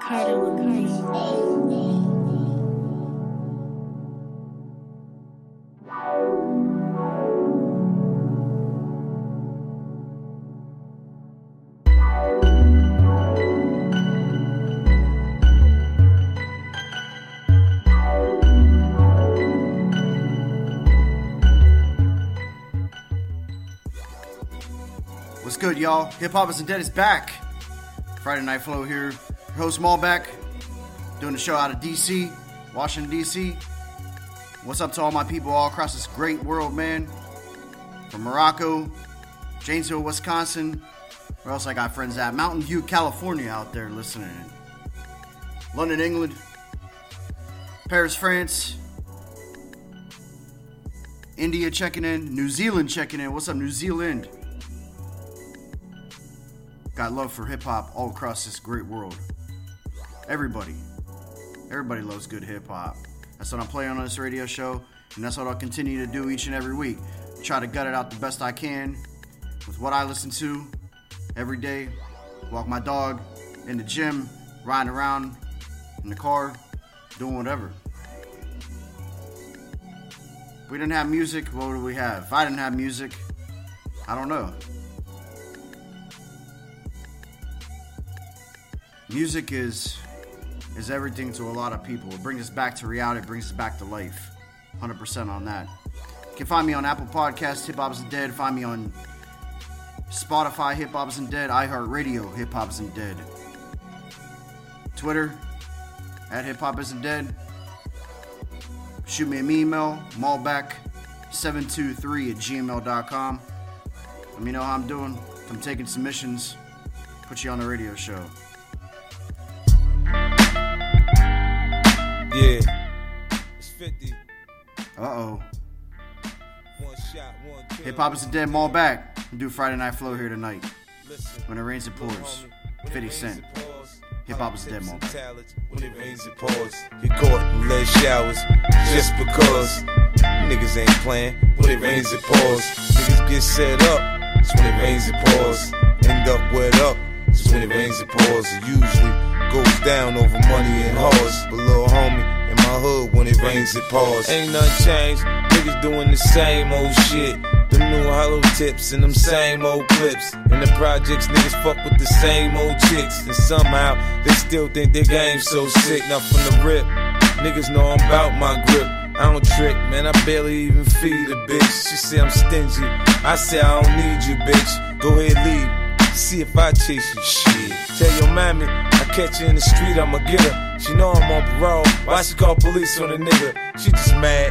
Carter. What's good, y'all? Hip Hop Isn't Dead is back. Friday Night Flow here. Host Malbec, doing the show out of DC, Washington, DC. What's up to all my people all across this great world, man? From Morocco, Janesville, Wisconsin. Where else I got friends at? Mountain View, California out there listening. London, England. Paris, France. India checking in. New Zealand checking in. What's up, New Zealand? got love for hip hop all across this great world. Everybody, everybody loves good hip hop. That's what I'm playing on this radio show, and that's what I'll continue to do each and every week. Try to gut it out the best I can with what I listen to every day. Walk my dog in the gym, riding around in the car, doing whatever. If we didn't have music, what would we have? If I didn't have music, I don't know. music is is everything to a lot of people. It brings us back to reality, it brings us back to life. 100% on that. You can find me on Apple Podcasts, Hip Hop Isn't Dead. Find me on Spotify, Hip Hop Isn't Dead. iHeartRadio, Hip Hop Isn't Dead. Twitter, at Hip Hop Isn't Dead. Shoot me an email, malback723 at gmail.com. Let me know how I'm doing. I'm taking submissions. Put you on the radio show. Yeah. It's 50. Uh oh. One shot, one. Hip Hop is a dead mall back. We do Friday Night Flow here tonight. Listen, When it rains, it pours. homie, when 50 it Cent. rains, it pours. Hip hop is dead, man. and. When it rains, it pours. Get caught in lead showers just because niggas ain't playing. When it rains, it pours. Niggas get set up. It's when it rains, it pours. End up wet up. When it rains, it pours. It usually goes down over money and hoes. But little homie, in my hood, when it rains, it pours. Ain't nothing changed. Niggas doing the same old shit. The new hollow tips and them same old clips. In the projects, niggas fuck with the same old chicks. And somehow, they still think their game's so sick. Now from the rip, niggas know I'm about my grip. I don't trick, man, I barely even feed a bitch. She say I'm stingy. I say I don't need you, bitch. Go ahead, leave. See if I chase you, shit. Tell your mammy, I catch her in the street, I'ma get her. She know I'm on parole. Why she call police on a nigga? She just mad.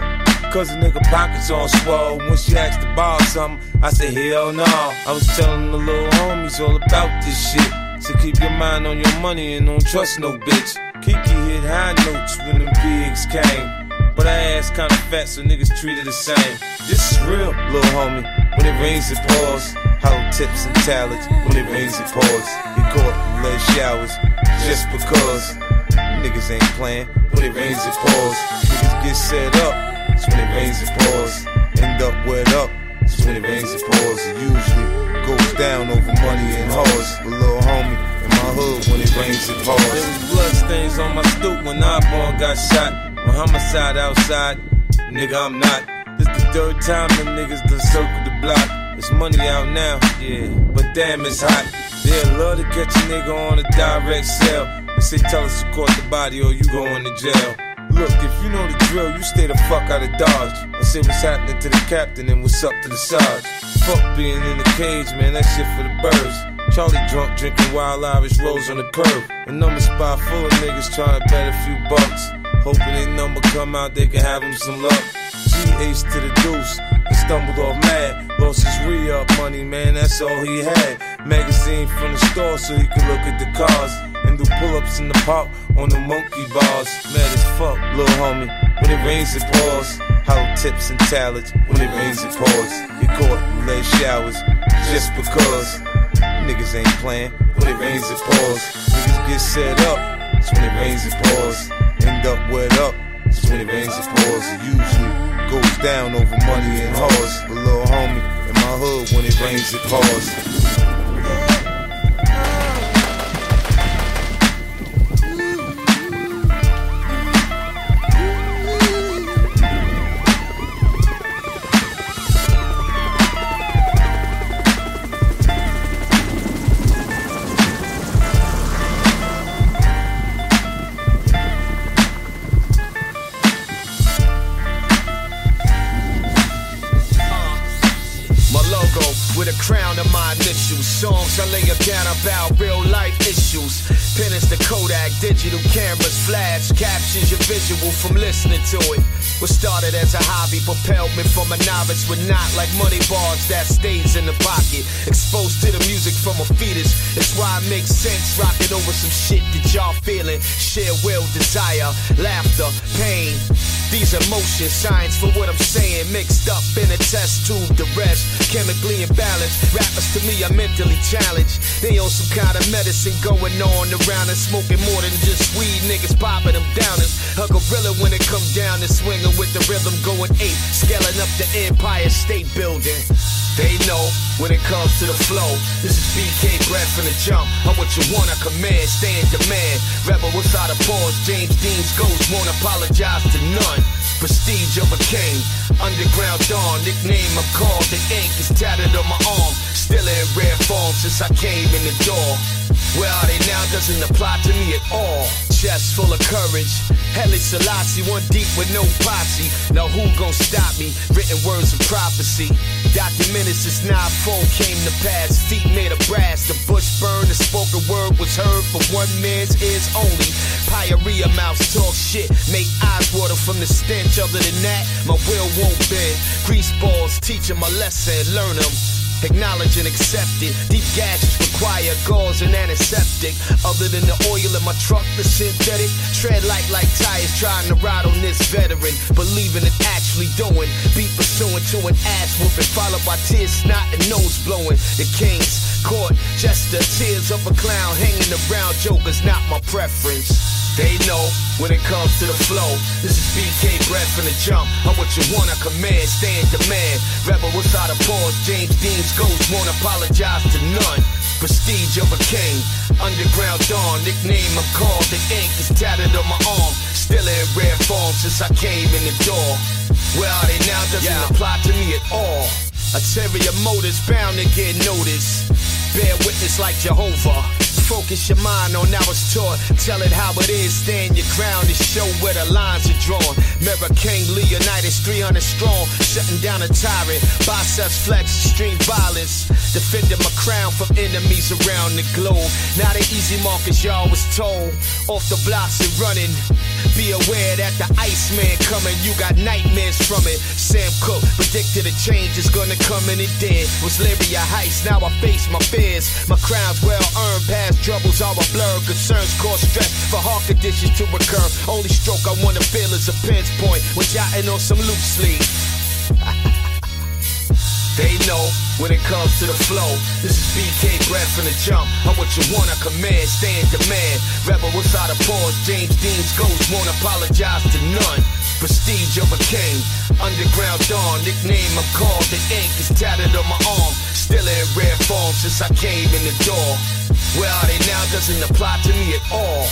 Cause the nigga pockets on swole. When she asked to borrow something, I said, hell no. I was telling the little homies all about this shit. So keep your mind on your money and don't trust no bitch. Kiki hit high notes when them pigs came. But I ass kinda fat, so niggas treat her the same. This is real, little homie. When it rains, it pours. Tips and talents. When it rains, it pours. Get caught in lead showers just because niggas ain't playing. When it rains, it pours. Niggas get set up. It's when it rains, it pours. End up wet up. It's when it rains, it pours. It usually goes down over money and hoes. But little homie, in my hood, when it rains, it pours. There was blood stains on my stoop when Osborne got shot. My homicide outside, nigga, I'm not. This the third time the niggas done circled the block. It's money out now, yeah, but damn, it's hot. They love to catch a nigga on a direct sale. They say, tell us to court the body or you going to jail. Look, if you know the drill, you stay the fuck out of Dodge. I say what's happening to the captain and what's up to the Sarge. Fuck being in the cage, man, that shit for the birds. Charlie drunk, drinking wild Irish rose on the curb. A number spot full of niggas trying to bet a few bucks. Hoping they number come out, they can have them some luck. G-H to the deuce, and stumbled off mad. Lost his re-up money, man, that's all he had. Magazine from the store so he could look at the cars. And do pull-ups in the park on the monkey bars. Mad as fuck, little homie. When it rains, it pours. Hollow tips and talents. When it rains, it pours. Get caught in lead showers just because niggas ain't playing. When it rains, it pours. Niggas get set up. It's when it rains, it pours. End up wet up. It's when it rains, it pours. It usually goes down over money and hoes. But little homie, hood, when it rains, it pours. Issues. Songs I lay down about real life issues. Pen is the Kodak, digital cameras, flash, captures your visual from listening to it. What started as a hobby propelled me from a novice with not like money bars that stays in the pocket. Exposed to the music from a fetus. That's why it makes sense rocking over some shit that y'all feeling. Share will, desire, laughter, pain. These emotions, signs for what I'm saying, mixed up in a test tube. The rest chemically imbalanced. Rappers to me are mentally challenged. They on some kind of medicine going on around and smoking more than just weed. Niggas popping them downers. A gorilla when it come down and swinging with the rhythm going eight, scaling up the Empire State Building. They know when it comes to the flow. This is BK bred from the jump. I'm what you want, I command, stay in demand. Rebel without a pause, James Dean's ghost won't apologize to none. Prestige of a king, underground dawn, nickname I'm called. The ink is tattered on my arm, still in rare form since I came in the door. Where are they now doesn't apply to me at all. Chest full of courage, Haile Selassie, one deep with no posse. Now who gon' stop me? Written words of prophecy. Documented since 9-4 came to pass. Feet made of brass, the bush burned, the spoken word was heard for one man's ears only. Pyorrhea mouths talk shit, make eyes water from the stench. Other than that, my will won't bend. Grease balls, teach 'em a lesson, learn 'em. Acknowledge and accept it. Deep gashes require gauze and antiseptic. Other than the oil in my truck, the synthetic. Tread light like tires trying to ride on this veteran. Believing it actually doing. Be pursuing to an ass whooping. Followed by tears, snot, and nose blowing. The king's court, the tears of a clown hanging around. Joker's not my preference. They know when it comes to the flow. This is BK bred from the jump. I'm what you want, I command, stay in demand. Rebel without a pause, James Dean's ghost won't apologize to none. Prestige of a king, underground dawn, nickname I'm called. The ink is tattered on my arm, still in rare form since I came in the door. Where are they now doesn't Yeah. apply to me at all. Ulterior motives bound to get noticed. Bear witness like Jehovah. Focus your mind on how it's taught. Tell it how it is. Stand your ground and show where the lines are drawn. Mirror King Leonidas, 300 strong. Shutting down a tyrant. Biceps flex, extreme violence. Defending my crown from enemies around the globe. Not an easy mark as y'all was told. Off the blocks and running. Be aware that the Iceman coming. You got nightmares from it. Sam Cooke predicted a change is gonna come and it did. Was Larry a heist? Now I face my fears. My crown's well earned. Past troubles are a blur. Concerns cause stress for heart conditions to recur. Only stroke I wanna feel is a pinch point. When jotting on some loose sleeve. They know when it comes to the flow. This is BK bred from the jump. I'm what you want, I command, stay in demand. Rebel without a pause, James Dean's ghost won't apologize to none. Prestige of a king, underground dawn, nickname I'm called. The ink is tattered on my arm, still in rare form since I came in the door. Where are they now doesn't apply to me at all.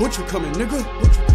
The butcher coming, nigga. Butcher coming,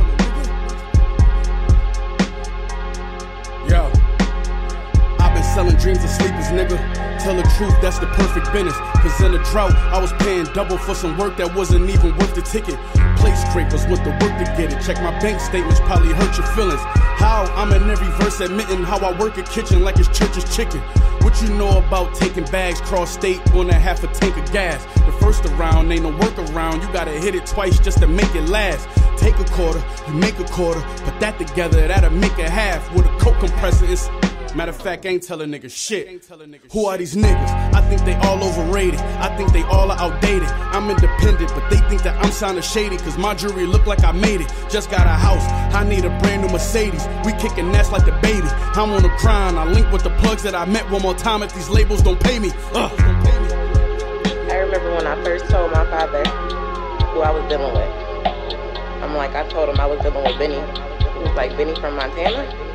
selling dreams of sleepers, nigga. Tell the truth, that's the perfect business. Cause in a drought, I was paying double for some work that wasn't even worth the ticket. Plate scrapers went the work to get it. Check my bank statements, probably hurt your feelings. How I'm in every verse admitting how I work a kitchen like it's church's chicken. What you know about taking bags cross state on a half a tank of gas? The first around ain't no workaround. You gotta hit it twice just to make it last. Take a quarter, you make a quarter, put that together, that'll make a half. With a coke compressor, it's Matter of fact, I ain't telling niggas shit. Who are these niggas? I think they all overrated. I think they all are outdated. I'm independent, but they think that I'm sounding shady. Cause my jewelry look like I made it. Just got a house. I need a brand new Mercedes. We kicking ass like the baby. I'm on a grind. I link with the plugs that I met one more time if these labels don't pay me. Ugh. I remember when I first told my father who I was dealing with. I'm like, I told him I was dealing with Benny. He was like, Benny from Montana?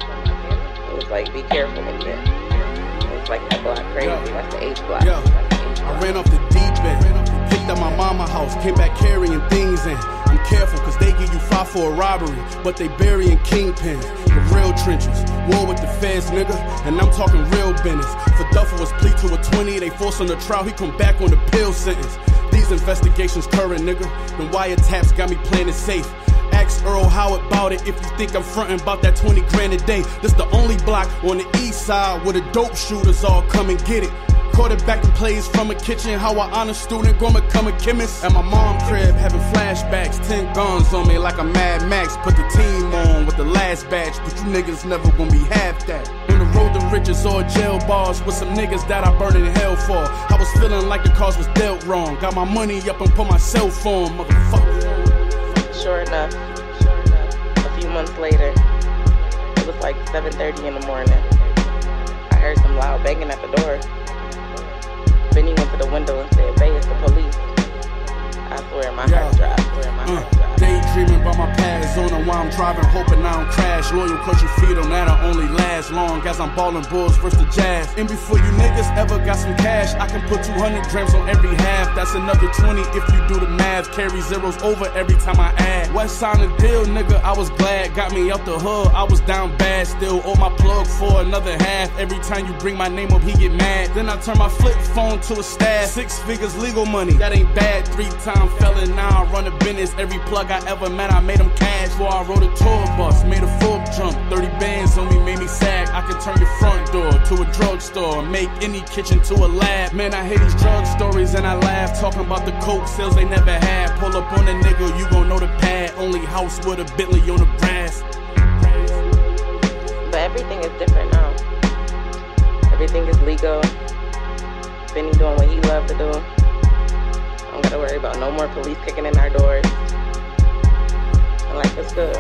He was like, be careful with it. It was like that block crazy. That's the H block. Yeah. That's the H I ran off the deep end. Picked up my mama house. Came back carrying things in. I'm careful, cause they give you five for a robbery, but they burying kingpins. The real trenches, war with the feds, nigga, and I'm talking real business. For Duffel was plea to a 20, they forced on the trial, he come back on the pill sentence. These investigations current, nigga. The wiretaps got me playing it safe. Ask Earl how about it if you think I'm frontin' about that 20 grand a day. This the only block on the east side where the dope shooters all come and get it. Quarterbacking plays from a kitchen, how I honor student, gonna become a chemist. At my mom crib, having flashbacks, 10 guns on me like a Mad Max. Put the team on with the last batch, but you niggas never gonna be half that. On the road to riches or jail bars with some niggas that I burned in hell for. I was feeling like the cause was dealt wrong. Got my money up and put my cell phone, motherfucker. Sure enough, a few months later, it was like 7:30 in the morning. I heard some loud banging at the door. Benny went to the window and said, Bay, it's the police. I my Yeah. heart. I swear my Uh, heart daydreaming about my past zone and while I'm driving, hoping I don't crash. Loyal cause you feed on that, I only last long as I'm ballin' bulls versus the jazz. And before you niggas ever got some cash, I can put 200 grams on every half. That's another 20 if you do the math. Carry zeros over every time I add. West sign the deal, nigga, I was glad. Got me out the hood, I was down bad. Still owe my plug for another half. Every time you bring my name up, he get mad. Then I turn my flip phone to a stash. Six figures legal money, that ain't bad. Three time felon, now I run a business. Every plug I ever met, I made them cash. Before I rode a tour bus, made a full jump. 30 bands on me made me sag. I can turn your front door to a drugstore. Make any kitchen to a lab. Man, I hear these drug stories and I laugh. Talking about the coke sales they never had. Pull up on a nigga, you gon' know the pad. Only house with a Bentley on the grass. But everything is different now. Everything is legal. Benny doing what he loved to do. Don't gotta worry about no more police kicking in our doors. And life is good.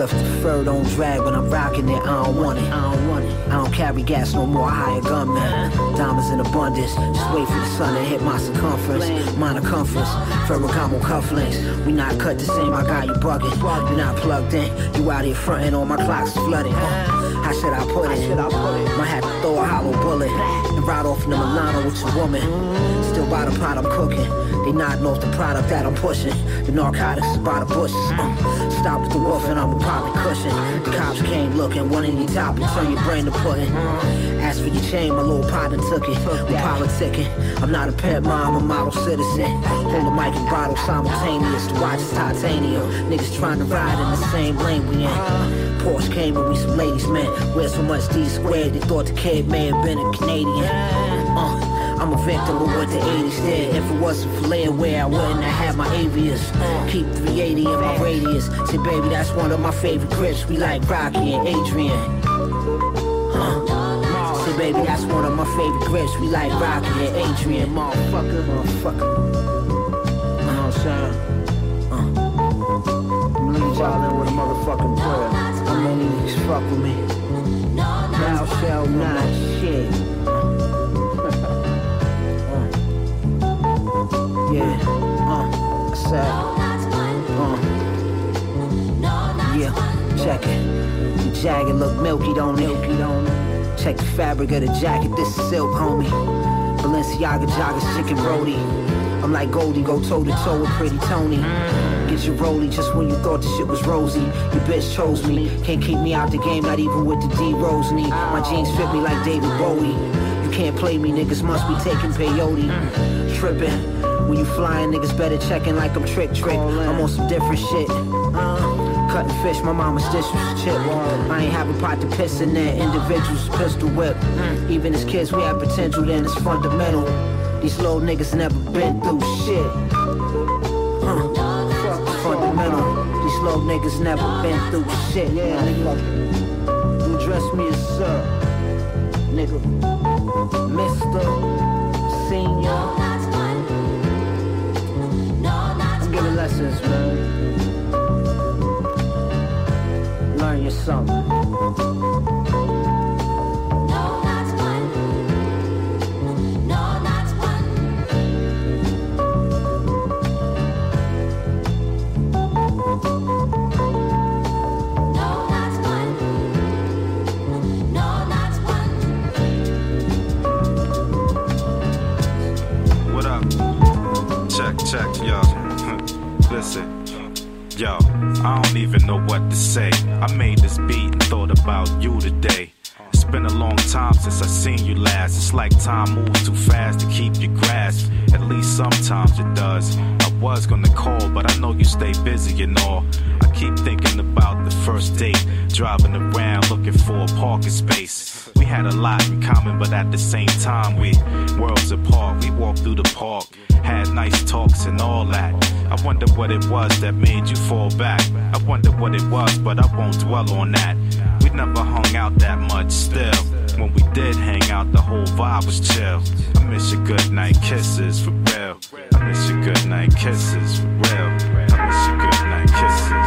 If the fur don't drag when I'm rocking it, I don't want it. I don't want it. I don't carry gas no more. I hire gunmen. Diamonds in abundance. Just wait for the sun to hit my circumference. Minor comforts. Ferragamo cufflinks. We not cut the same. I got you bugging. You not plugged in. You out here fronting on my clocks flooding. Uh, how should I put it? Might have to throw a hollow bullet and ride off in the Milano with your woman. Still by the pot I'm cooking. They nodding off the product that I'm pushing. The narcotics is by the bushes. Uh, stop with the wolf and I'm a popping cushion. Cops came looking, one in your top and turn your brain to pudding. Ask for your chain, my little partner took it. We politicking. I'm not a pet mom, a model citizen. Hold the mic and bottle simultaneous. The watch titanium. Niggas trying to ride in the same lane we in. Porsche came and we some ladies, man. Wear so much D squared, they thought the kid may have been a Canadian. Uh, I'm a victim of what the 80s did. If it wasn't for layaway, I wouldn't have had my avias. Keep 380 in my radius. Say, baby, that's one of my favorite grips. We like Rocky and Adrian. Huh. Say, baby, that's one of my favorite grips. We like Rocky and Adrian. Motherfucker, motherfucker. You know what I'm saying? Uh. I'm leave y'all in with a motherfucking prayer. How many niggas fuck with me? Thou shall not said, uh, yeah, check it. The jacket look milky, don't it? Check the fabric of the jacket, this is silk, homie. Balenciaga joggers, chicken roti. I'm like Goldie, go toe to toe with Pretty Tony. Get your rollie just when you thought the shit was rosy. Your bitch chose me, can't keep me out the game, not even with the D Rose knee. My jeans fit me like David Bowie. You can't play me, niggas must be taking peyote. Trippin'. When you flying, niggas better checking like I'm trick trick. I'm on some different shit. Uh, cutting fish, my mama's dish was chip. I ain't have a pot to piss in there. Individuals pistol whip. Even as kids, we have potential, then it's fundamental. These little niggas never been through shit. Huh. Fundamental. These little niggas never been through shit. Yeah, nigga. You dress me as sir. Nigga. Mr. Senior. Learn you I don't even know what to say. I made this beat and thought about you today. It's been a long time since I seen you last. It's like time moves too fast to keep your grasp. At least sometimes it does. I was gonna call, but I know you stay busy and all. I keep thinking about the first date, driving around looking for a parking space. We had a lot in common, but at the same time, we worlds apart. We walked through the park, nice talks and all that. I wonder what it was that made you fall back. I wonder what it was, but I won't dwell on that. We never hung out that much still. When we did hang out, the whole vibe was chill. I miss your good night kisses for real. I miss your good night kisses for real. I miss your good night kisses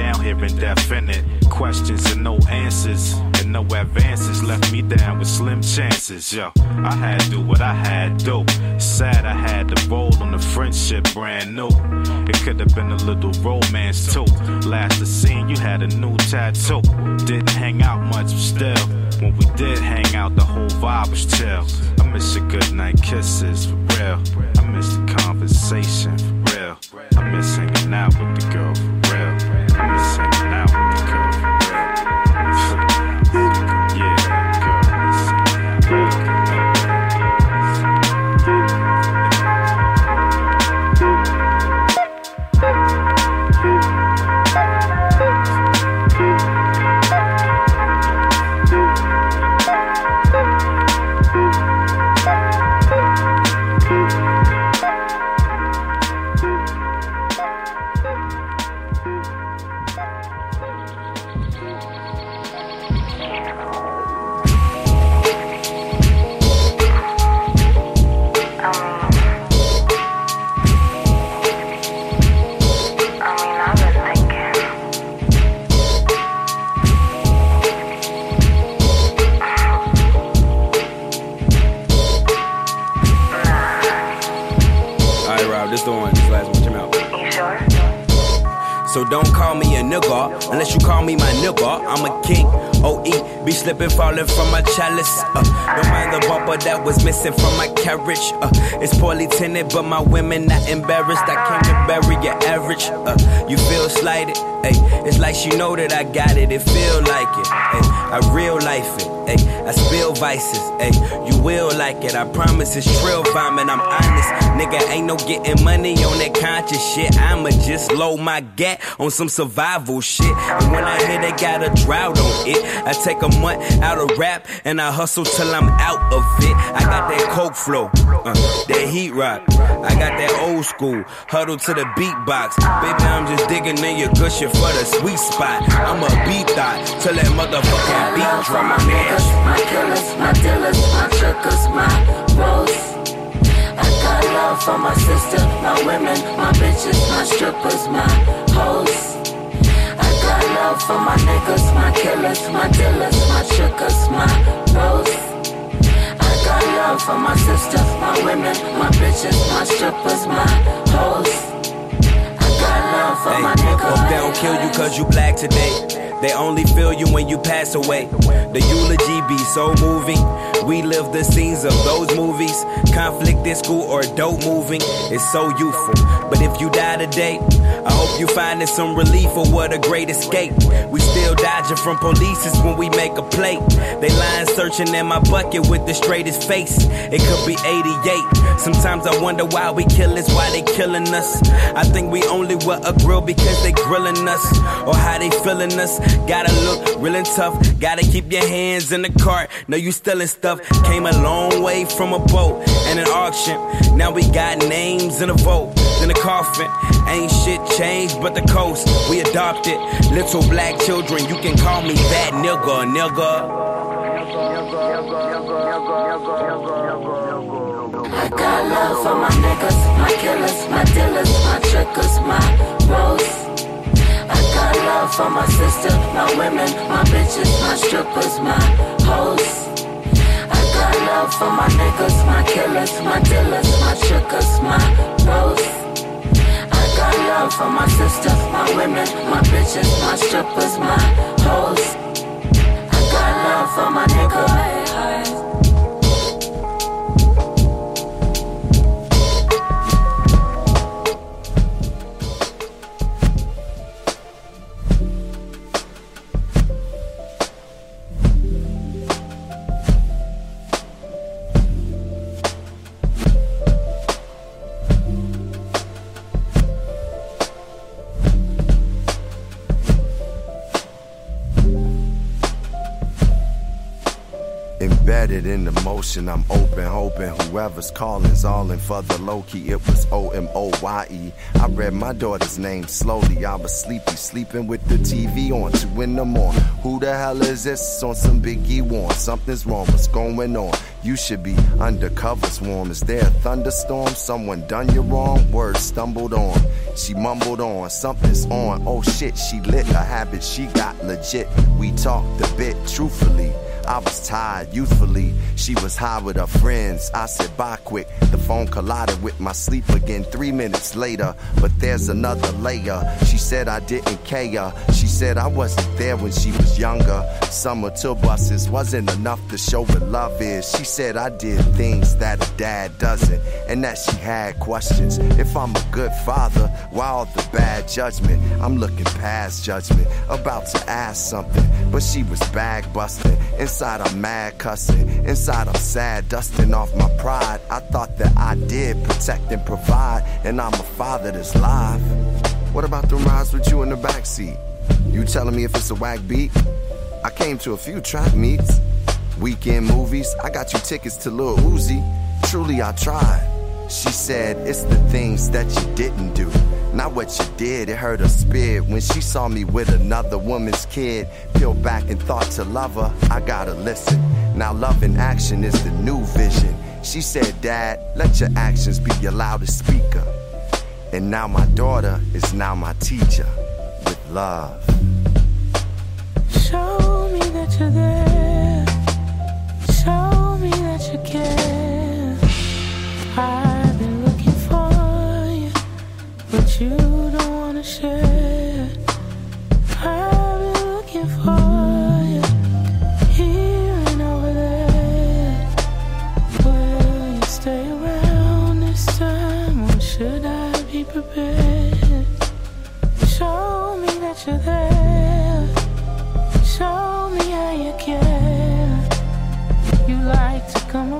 down here indefinite. Questions and no answers. And no advances left me down with slim chances. Yo, I had to do what I had to. Sad I had to roll on the friendship brand new. It could have been a little romance too. Last I seen you had a new tattoo. Didn't hang out much, but still. When we did hang out, the whole vibe was chill. I miss your good night kisses for real. I miss the conversation for real. I miss hanging out with the girl hanging out the girl OE, be slipping, falling from my chalice. Uh, don't mind the bumper that was missing from my carriage. Uh, it's poorly tinted, but my women not embarrassed. I came to bury your average. Uh, you feel slighted. Ay, it's like she know that I got it. It feel like it. Ay, I real life it. Ay, I spill vices. Ay, you will like it. I promise it's trill vomit. I'm honest. Nigga, ain't no getting money on that conscious shit. I'ma just load my gat on some survival shit. And when I hear they got a drought on it, I take a month out of rap and I hustle till I'm out of it. I got that coke flow, uh, that heat rock. I got that old school huddle to the beatbox. Baby, I'm just digging in your shit for the sweet spot. I'm a beat thought till that motherfucking beat for my niggas, my killers, my dealers, my truckers, my bros. I got love for my sister, my women, my bitches, my strippers, my hoes. I got love for my niggas, my killers, my dealers, my truckers, my bros. I got love for my sister, my women, my bitches, my strippers, my hoes. I got love for Hey, my hope they don't kill you cause you black today. They only feel you when you pass away. The eulogy be so moving. We live the scenes of those movies. Conflict in school or dope moving. is so youthful. But if you die today, I hope you finding some relief or what a great escape. We still dodging from police when we make a plate. They lying searching in my bucket with the straightest face. It could be 88. Sometimes I wonder why we kill us, why they killing us. I think we only wear a grill because they grilling us. Or how they feeling us. Gotta look real and tough. Gotta keep your hands in the cart. Know you stealing stuff. Came a long way from a boat and an auction. Now we got names in a vote. In a coffin. Ain't shit changed but the coast. We adopted little black children. You can call me that nigga, nigga. I got love for my niggas, my killers, my dealers, my trickers, my bros. I got love for my sister, my women, my bitches, my strippers, my hoes. Love for my niggas, my killers, my dealers, my trickers, my bros. I got love for my sisters, my women, my bitches, my strippers, my hoes. I got love for my nigga. Embedded in the motion, I'm open, hoping whoever's calling's all in for the low key. It was O M O Y E. I read my daughter's name slowly. I was sleepy, sleeping with the TV on two in the morning. Who the hell is this? On some Biggie Warren. Something's wrong. What's going on? You should be undercover swarm. Is there a thunderstorm? Someone done you wrong? Words stumbled on. She mumbled on. Something's on. Oh shit, she lit a habit. She got legit. We talked a bit truthfully. I was tired, youthfully. She was high with her friends. I said bye quick. The phone collided with my sleep again three minutes later. But there's another layer. She said I didn't care. She said I wasn't there when she was younger. Summer tour buses wasn't enough to show what love is. She said I did things that a dad doesn't. And that she had questions. If I'm a good father, why all the bad judgment? I'm looking past judgment. About to ask something. But she was bag busting. Inside I'm mad cussing. Inside I'm sad, dusting off my pride. I thought that I did protect and provide. And I'm a father that's live. What about the rides with you in the backseat? You telling me if it's a whack beat? I came to a few track meets. Weekend movies, I got you tickets to Lil Uzi. Truly, I tried. She said, It's the things that you didn't do. Not what you did, it hurt her spirit when she saw me with another woman's kid. Peeled back and thought to love her, I gotta listen. Now, love in action is the new vision. She said, Dad, let your actions be your loudest speaker. And now my daughter is now my teacher love. Show me that you're there. Show me that you care. I've been looking for you, but you don't wanna share. Show me how you care. You like to come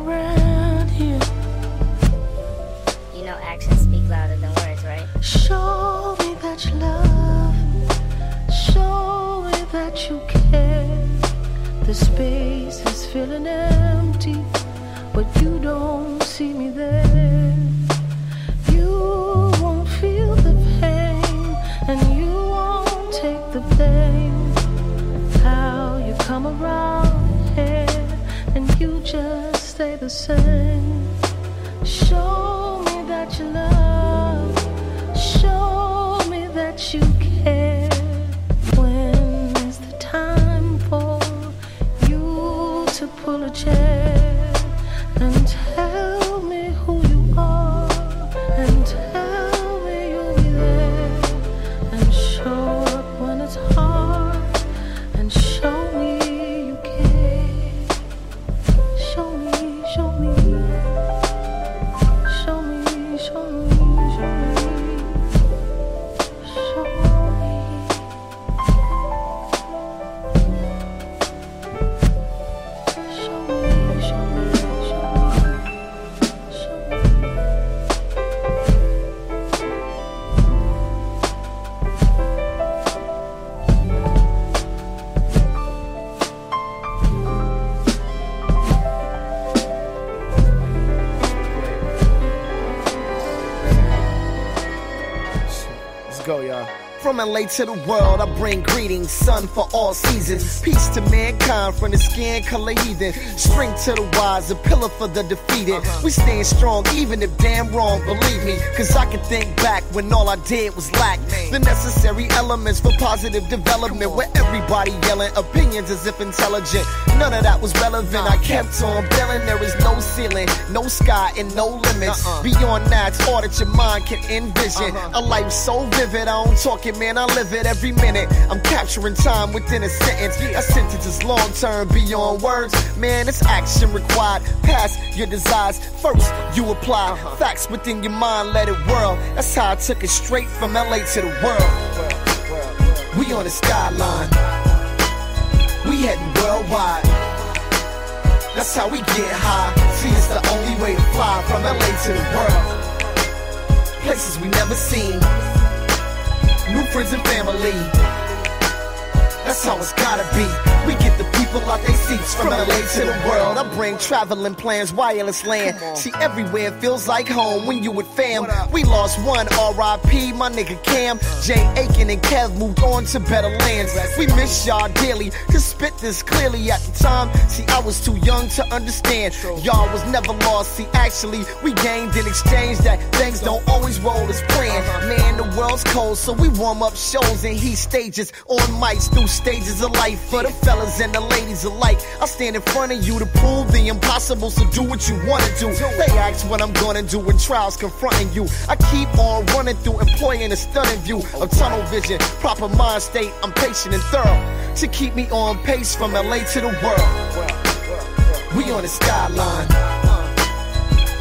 LA to the world, I bring greetings, sun for all seasons. Peace to mankind from the skin color heathen. Strength to the wise, a pillar for the defeated. We stand strong, even if damn wrong, believe me. Cause I can think back when all I did was lack the necessary elements for positive development. Where everybody yelling opinions as if intelligent. None of that was relevant. I kept on building, there is no ceiling, no sky, and no limits. Uh-uh. Beyond that, it's all that your mind can envision. Uh-huh. A life so vivid, I don't talk it, man, I live it every minute. I'm capturing time within a sentence. Yeah. A sentence is long term, beyond words. Man, it's action required. Pass your desires. First, you apply uh-huh. facts within your mind, let it whirl. That's how I took it straight from LA to the world. We on the skyline. We heading worldwide. That's how we get high. It's the only way to fly from LA to the world. Places we never seen. New friends and family. That's how it's gotta be. We get the people out their seats from LA to the world. I bring traveling plans, wireless land. See, everywhere feels like home when you with fam. We lost one, RIP, my nigga Cam. Jay Aiken and Kev moved on to better lands. We miss y'all dearly, to spit this clearly at time. See, I was too young to understand. Y'all was never lost. See, actually, we gained in exchange that things don't always roll as planned. Uh-huh. Man, the world's cold, so we warm up shows and heat stages on mics through stages of life for the fellas and the ladies alike. I stand in front of you to prove the impossible, so do what you wanna do. They ask what I'm gonna do when trials confronting you. I keep on running through, employing a stunning view of tunnel vision, proper mind state. I'm patient and thorough to keep me on pace from LA to the world. We on the skyline,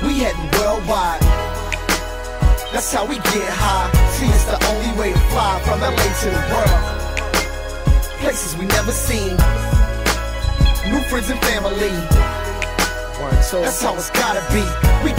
we heading worldwide. That's how we get high. See, it's the only way to fly from LA to the world places we never seen. New friends and family. That's how it's gotta be. We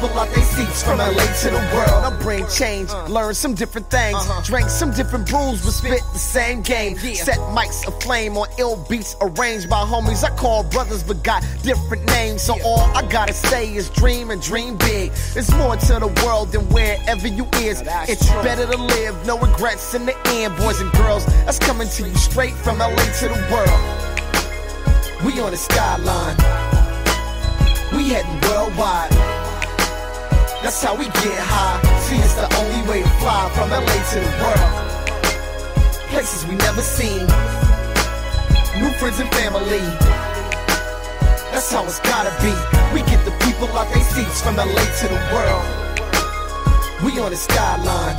people out their seats from LA to the world. I bring change, uh-huh. learn some different things, uh-huh. drank some different brews, but spit the same game. Set mics aflame on ill beats arranged by homies I call brothers, but got different names. So all I gotta say is dream and dream big. It's more to the world than wherever you is. It's better to live, no regrets in the end, boys and girls. That's coming to you straight from LA to the world. We on the skyline. We heading worldwide. That's how we get high. See, it's the only way to fly from LA to the world. Places we never seen. New friends and family. That's how it's gotta be. We get the people out their seats from LA to the world. We on the skyline.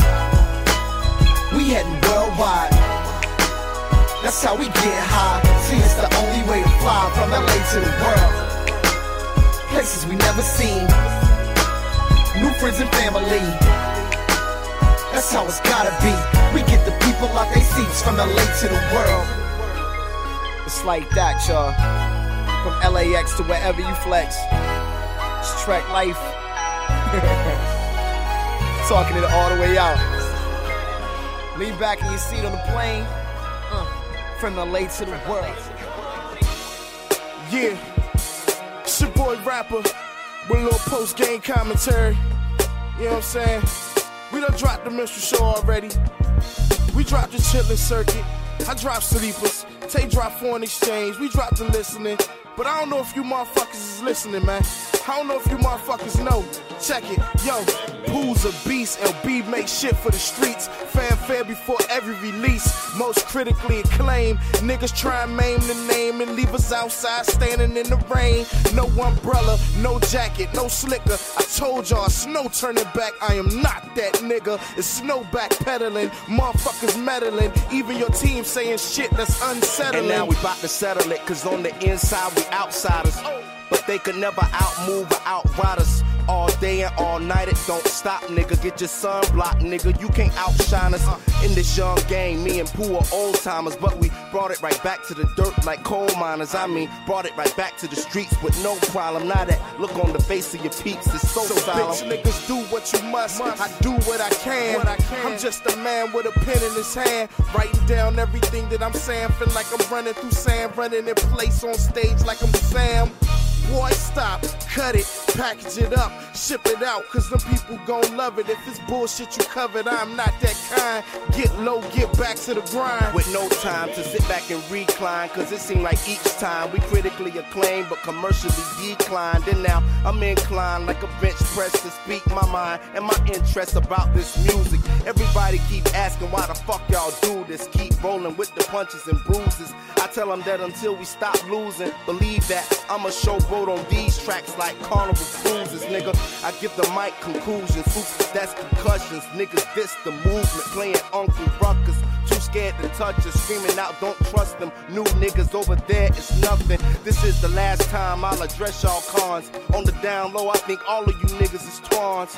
We heading worldwide. That's how we get high. See, it's the only way to fly from LA to the world places we never seen. New friends and family. That's how it's gotta be. We get the people out their seats from LA to the world. It's like that, y'all. From LAX to wherever you flex. It's track life. Talking it all the way out. Lean back in your seat on the plane. Uh, from LA to the world. Yeah. It's your boy rapper with a little post game commentary. You know what I'm saying? We done dropped the minstrel show already. We dropped the chillin' circuit. I dropped sleepers. Tay dropped foreign exchange. We dropped the listening. But I don't know if you motherfuckers is listening, man. I don't know if you motherfuckers know. Check it. Yo, Pooh's a beast. LB makes shit for the streets. Fanfare before every release. Most critically acclaimed. Niggas try and maim the name and leave us outside standing in the rain. No umbrella, no jacket, no slicker. I told y'all, snow turning back. I am not that nigga. It's snow backpedaling. Motherfuckers meddling. Even your team saying shit that's unsettling. And now we bout to settle it, cause on the inside we outsiders. But they could never outmove or outride us. All day and all night, it don't stop, nigga. Get your sunblock, nigga. You can't outshine us. In this young game, me and Pooh are old timers, but we brought it right back to the dirt like coal miners. I mean, brought it right back to the streets with no problem. Now that look on the face of your peeps is so, So solemn. bitch niggas do what you must. I do what I can. I'm just a man with a pen in his hand, writing down everything that I'm saying. Feel like I'm running through sand, running in place on stage like I'm Sam. Boy, stop, cut it. package it up, ship it out, cause them people gon' love it. If it's bullshit you covered, I'm not that kind. Get low, get back to the grind. With no time to sit back and recline, cause it seemed like each time we critically acclaimed but commercially declined. And now I'm inclined like a bench press to speak my mind and my interest about this music. Everybody keep asking why the fuck y'all do this. Keep rolling with the punches and bruises. I tell them that until we stop losing, believe that I'm a showboat on these tracks like carnival cruises, nigga. I give the mic conclusions, oops, that's concussions, niggas. This the movement, playing Uncle Ruckus. Too scared to touch us, screaming out, don't trust them. New niggas over there, it's nothing. This is the last time I'll address y'all cons. On the down low, I think all of you niggas is twans.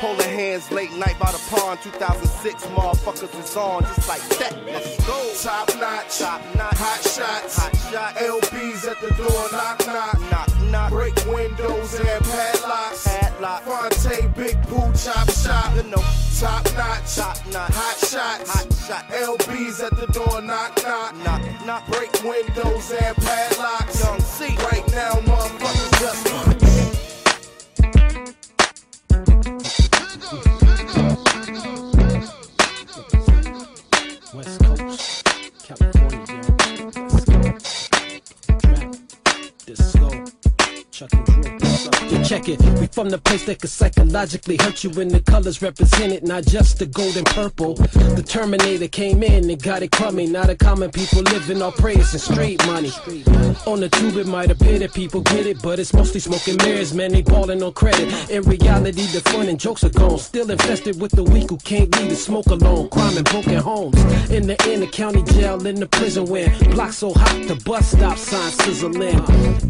Holding hands late night by the pond, 2006, motherfuckers is on, just like that. Let's go. Top notch, top notch, hot shots, hot shot. LBs at the door, knock knock, knock knock. Break windows and padlocks, padlock. Phonte, Big Pooh, chop shop. You know, top notch, top notch, hot shots, hot shot. LBs at the door, knock knock, knock knock. Break windows and padlocks. Young C. Right now, motherfuckers just. Chuck check it. We from the place that could psychologically hurt you when the colors represented, not just the gold and purple. The Terminator came in and got it coming. Now the common people living off praise and street money. On the tube, it might appear that people get it, but it's mostly smoking mirrors, man. They ballin' on credit. In reality, the fun and jokes are gone. Still infested with the weak who can't leave the smoke alone. Crime and broken homes. In the inner county jail, in the prison when blocks so hot, the bus stop signs sizzling.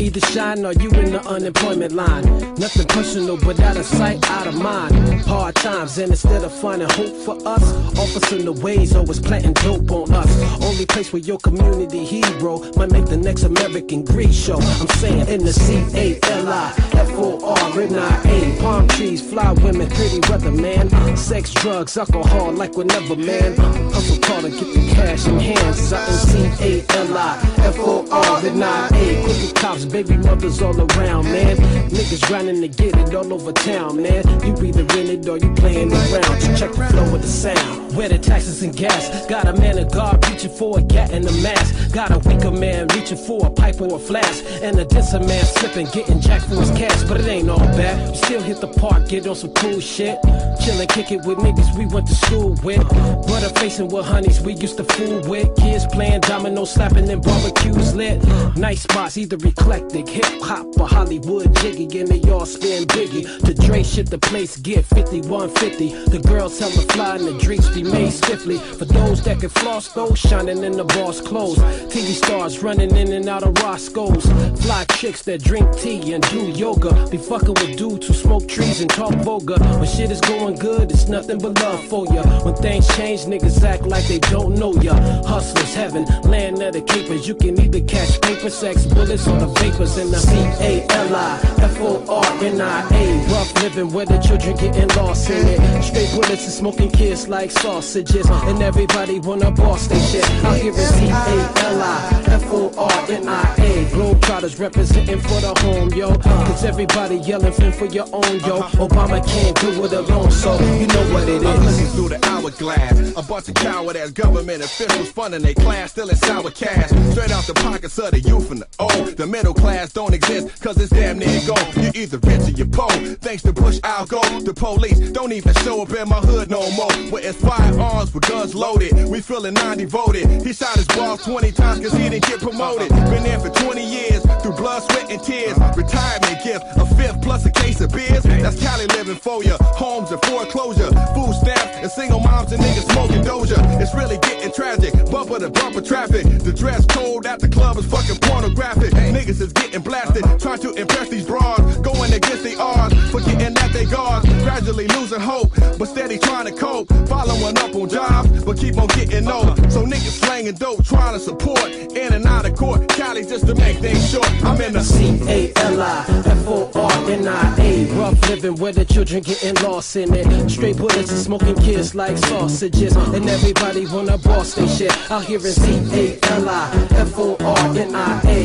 Either shine or you in the unemployment line. Nothing personal, but out of sight, out of mind. Hard times, and instead of finding hope for us, officing the ways always planting dope on us. Only place where your community hero might make the next American Grease show. I'm saying in the C A L I F O R N I A. Palm trees, fly women, pretty weather, man. Sex, drugs, alcohol, like whenever, man. Hustle hard to get the cash in hands. C A L I F O R N I A. Crooked cops, baby mothers all around, man. Niggas grinding to get it all over town, man. You either in it or you playing around. Just check the flow of the sound. Where the taxes and gas. Got a man of God reaching for a gat and a mask. Got a weaker man reaching for a pipe or a flask. And a denser man slipping, getting jacked for his cash. But it ain't all bad. We still hit the park, get on some cool shit. Chillin', kick it with niggas we went to school with. Butter facing with honeys we used to fool with. Kids playing domino, slapping and barbecues lit. Nice spots, either eclectic, hip hop or Hollywood jiggy. And they all spin biggie. To Dre shit, the place get 5150. The girls hella fly and the drinks be made stiffly. For those that can floss, those shining in the boss clothes. TV stars running in and out of Roscoe's. Fly chicks that drink tea and do yoga. Be fucking with dudes who smoke trees and talk vulgar. When shit is going good, it's nothing but love for ya. When things change, niggas act like they don't know ya. Hustlers heaven, land of the capers. You can either catch paper, sex, bullets, or the vapors in the C A L I F O R N I A. Rough living where the children getting lost in it. Straight bullets and smoking kids like sausages. And everybody wanna boss they shit. Out here in C A L I F O R N I A. Globetrotters representing for the home, yo. Cause everybody yelling fin for your own, yo. Uh-huh. Obama can't do it alone, so you know what it is I'm looking through the hourglass. A bunch of coward ass government officials funding their class, Still in sour cash. Straight out the pockets of the youth and the old. The middle class don't exist, cause it's damn near gone. You're either rich or you're poor. Thanks to Bush, I'll go. The police don't even show up in my hood no more. Where it's firearms with guns loaded. We feeling 90 voted. He shot his boss 20 times cause he didn't get promoted. Been there for 20 years, through blood, sweat, and tears. Retirement gift, a fifth plus a case of beers. That's Cali living for ya. Homes and foreclosure, food stamps, and single moms and niggas smoking Doja. It's really getting tragic. Bumper to bumper traffic. The dress code at the club is fucking pornographic. Niggas is getting blasted, trying to impress these broads. Going against the odds, forgetting that they guards. Gradually losing hope, but steady trying to cope. Following up on jobs, but keep on getting old. So niggas slanging dope, trying to support. In and out of court, Cali just to make things short. I'm in the C A L I F O R N I A. rough living where the children getting lost in it. Straight bullets and smoking kids like sausages. And everybody wanna boss they shit. Out here in C-A-L-I-F-O-R-N-I-A.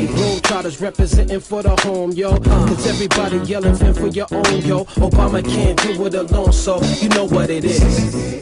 Road Trotters representing for the home, yo. Cause everybody yelling fend for your own, yo. Obama can't do it alone, so you know what it is.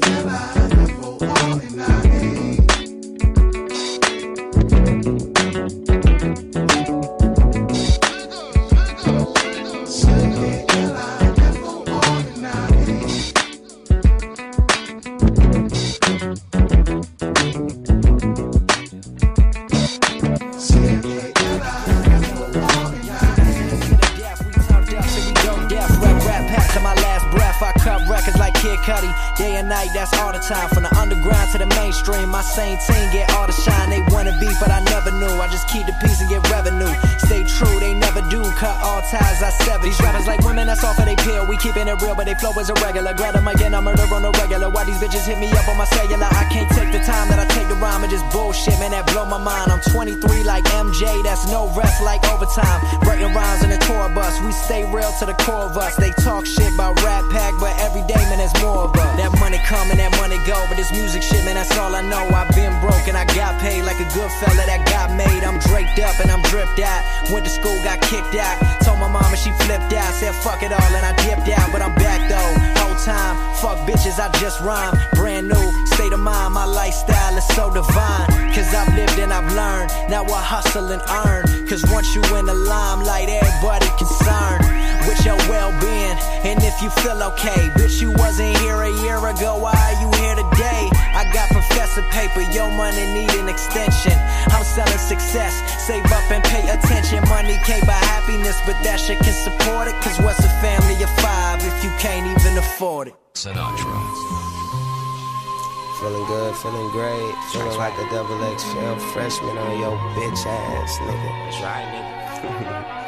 Kid Cudi, day and night, that's all the time. From the underground to the mainstream, my same team get all the shine. They wanna be, but I never knew. I just keep the peace and get revenue. Stay true, they never do. Cut all ties, I sever. These rappers like women, that's off of they pill. We keeping it real, but they flow is irregular. Grab them again, I murder on the regular. Why these bitches hit me up on my cellular? I can't take the time that I take to rhyme and just bullshit, man, that blow my mind. I'm 23 like MJ, that's no rest like overtime. Writing rhymes in a tour bus, we stay real to the core of us. They talk shit about rap pack, but every day, man, there's more of us. That money come and that money go, but this music shit, man, that's all I know. I've been broke and I got paid like a good fella that got made. I'm draped up and I'm dripped out. Went to school, got kicked out. Told my mama she flipped out, said fuck it all and I dipped out, but I'm back though. Whole time, fuck bitches, I just rhyme. Brand new state of mind, my lifestyle is so divine. Cause I've lived and I've learned. Now I hustle and earn. Cause once you in the limelight, everybody concerned with your well being. And if you feel okay, bitch, you wasn't here a year ago, why are you here today? I got professor paper, your money need an extension. I'm selling success, save up and pay attention. Money can't buy happiness, but that shit can support it. Cause what's a family of five if you can't even afford it? Sinatra. Feeling good, feeling great. Feeling like a double XL freshman on your bitch ass, nigga. That's right, nigga.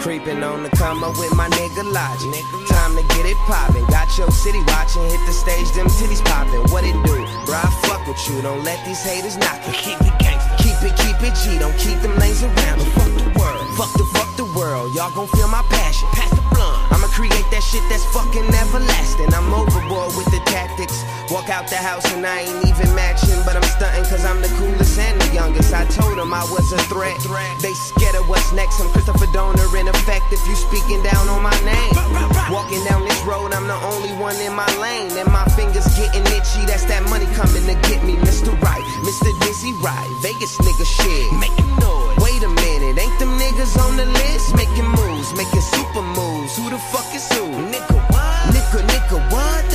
Creeping on the come up with my nigga Logic. Time to get it poppin'. Got your city watching, hit the stage, them titties poppin'. What it do? Bruh, I fuck with you. Don't let these haters knock it. Keep it gangsta. Keep it, keep it G. Don't keep them lanes around. you. Fuck the world. Fuck the, fuck the world. Y'all gon' feel my passion. Pass the blunt. I'ma create that shit that's fucking everlasting. I'm overboard with the tactics. Walk out the house and I ain't even matching, but I'm stunting cause I'm the coolest and the youngest. I told them I was a threat. They scared of what's next. I'm Christopher Dorner in effect if you speaking down on my name. Walking down this road, I'm the only one in my lane. And my fingers getting itchy. That's that money coming to get me, Mr. Right, Mr. Dizzy Wright. Vegas nigga shit. Making noise. Wait a minute, ain't them niggas on the list? Making moves, making super moves. Who the fuck is who? Nigga, what? Nigga, nigga, what?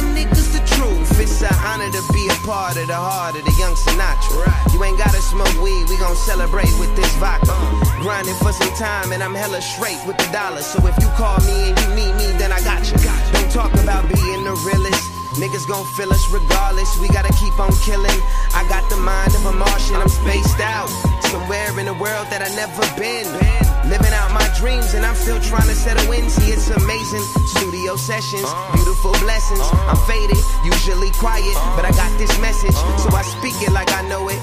It's an honor to be a part of the heart of the young Sinatra. You ain't gotta smoke weed, we gon' celebrate with this vodka. Uh. Grinding for some time and I'm hella straight with the dollar. So if you call me and you need me, then I got you. Don't talk about being the realest. Niggas gon' feel us regardless. We gotta keep on killing. I got the mind of a Martian. I'm spaced out somewhere in a world that I never been. Living out my dreams and I'm still trying to settle in. See, it's amazing. Studio sessions, uh. beautiful blessings. Uh. I'm faded, usually quiet, uh. but I got this message, so I speak it like I know it.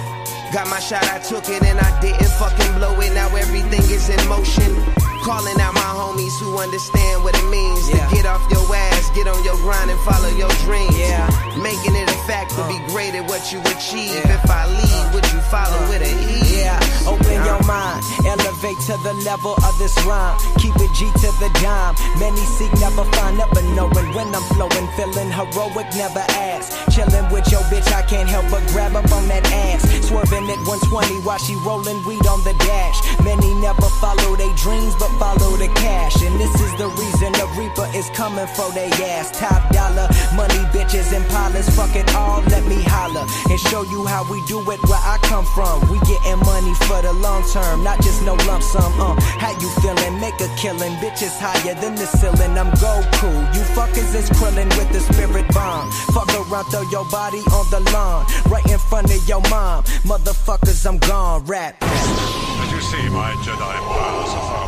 Got my shot, I took it, and I didn't fucking blow it. Now everything is in motion. Calling out my homies who understand what it means to get off your ass, get on your grind, and follow your dreams. Yeah. Making it a fact to be uh. great at what you achieve. If I lead, would you follow with a E? Yeah, open your mind, elevate to the level of this rhyme. Keep it G to the dime. Many seek, never find, never knowing when I'm flowing. Feeling heroic, never ask. Chilling with your bitch, I can't help but grab up on that ass. Swerving at 120 while she rolling weed on the dash. Many never follow their dreams, but follow the cash. And this is the reason the Reaper is coming for they ass. Top dollar, money, bitches, and pilots. Fuck it all, let me holler. And show you how we do it where I come from. We getting money for the long term, not just no lump sum. Uh, how you feeling? Make a killing. Bitches higher than the ceiling. I'm Goku. You fuckers is krillin with the spirit bomb. Fuck around, throw your body on the lawn. Right in front of your mom. Motherfuckers, I'm gone. Rap. Did you see my Jedi powers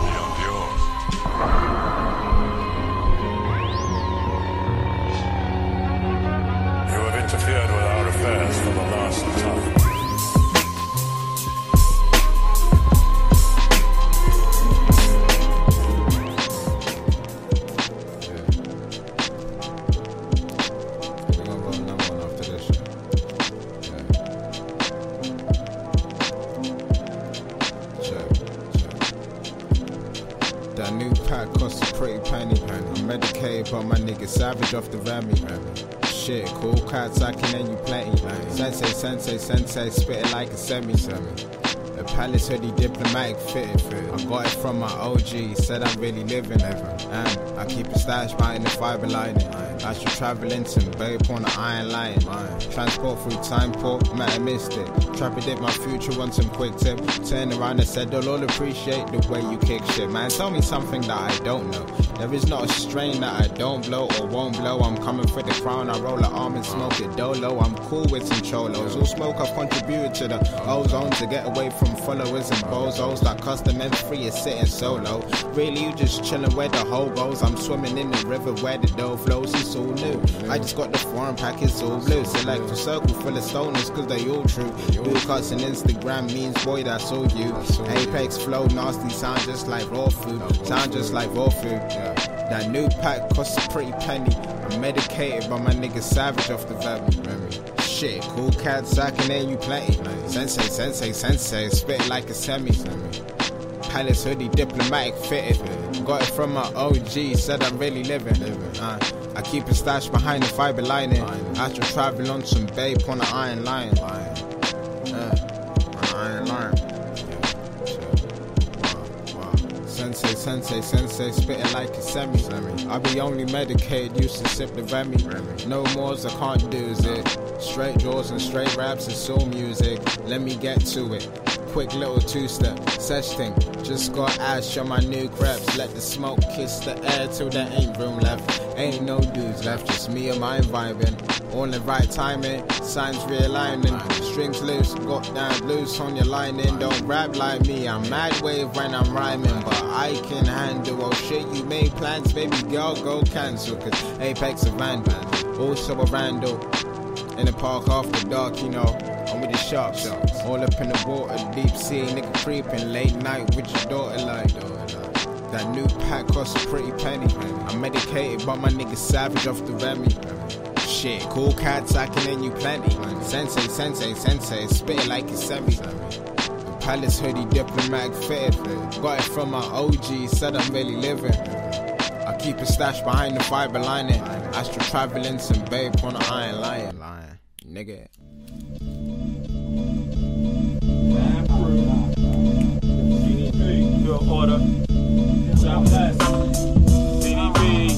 you pack costs a pretty penny. I'm medicated, but my nigga savage off the Remy. Shit, cool I can name you plenty. Sensei, sensei, sensei, spit it like a semi. semi. A palace hoodie, diplomatic fitted. I got it from my OG, said I'm really living ever. And I keep a stash behind the fiber lining. I should travel into babe on the iron line. Transport through time port, man, I missed it. Trap it, my future, want some quick tip. Turn around and said, they'll all appreciate the way you kick shit. Man, tell me something that I don't know. There is not a strain that I don't blow or won't blow. I'm coming for the crown, I roll an arm and smoke it dolo. I'm cool with some cholos. All smoke, I've contributed to the ozone to get away from followers and bozos. Like custom M3 is sitting solo. Really, you just chillin' where the hobos. I'm swimming in the river where the dough flows. It's all new. I just got the foreign pack, it's all blue. Select a circle full of stoners, cause they all true. Blue cuts and Instagram means, boy, that's all you. Apex flow, nasty, sound just like raw food. Sound just like raw food. That new pack costs a pretty penny. I'm medicated by my nigga Savage off the Valley. Shit, cool cats, I can name you plenty. Sensei, sensei, sensei, spit like a semi. Palace hoodie, diplomatic fitted. Got it from my OG, said I'm really living. Uh, I keep a stash behind the fiber lining. Astral travel on some babe on the iron line. Sensei, sensei, sensei, spitting like a semi. I be only medicated, used to sip the Remy. No mores I can't do it. Straight draws and straight raps and soul music. Let me get to it. Quick little two step, such thing. Just got ash on my new crepes. Let the smoke kiss the air till there ain't room left. Ain't no dudes left, just me and my vibing. All the right timing, signs realigning. Strings loose, got down loose on your lining. Don't rap like me, I'm mad wave when I'm rhyming. But I can handle, oh shit, you made plans, baby girl, go cancel. Cause Apex a van also a randall. In the park after dark, you know. I'm with the sharks, all up in the water, deep sea, nigga creeping, late night with your daughter like. That new pack costs a pretty penny. I'm medicated, but my nigga savage off the Remy. Shit, cool cats, I can you plenty. Sensei, sensei, sensei, spit it like a semi. The palace hoodie, diplomatic fitted. Got it from my OG, said I'm really living. I keep a stash behind the fiber lining. Astral traveling some babe on the iron lion. Lion, nigga. Order. Southwest. CDB.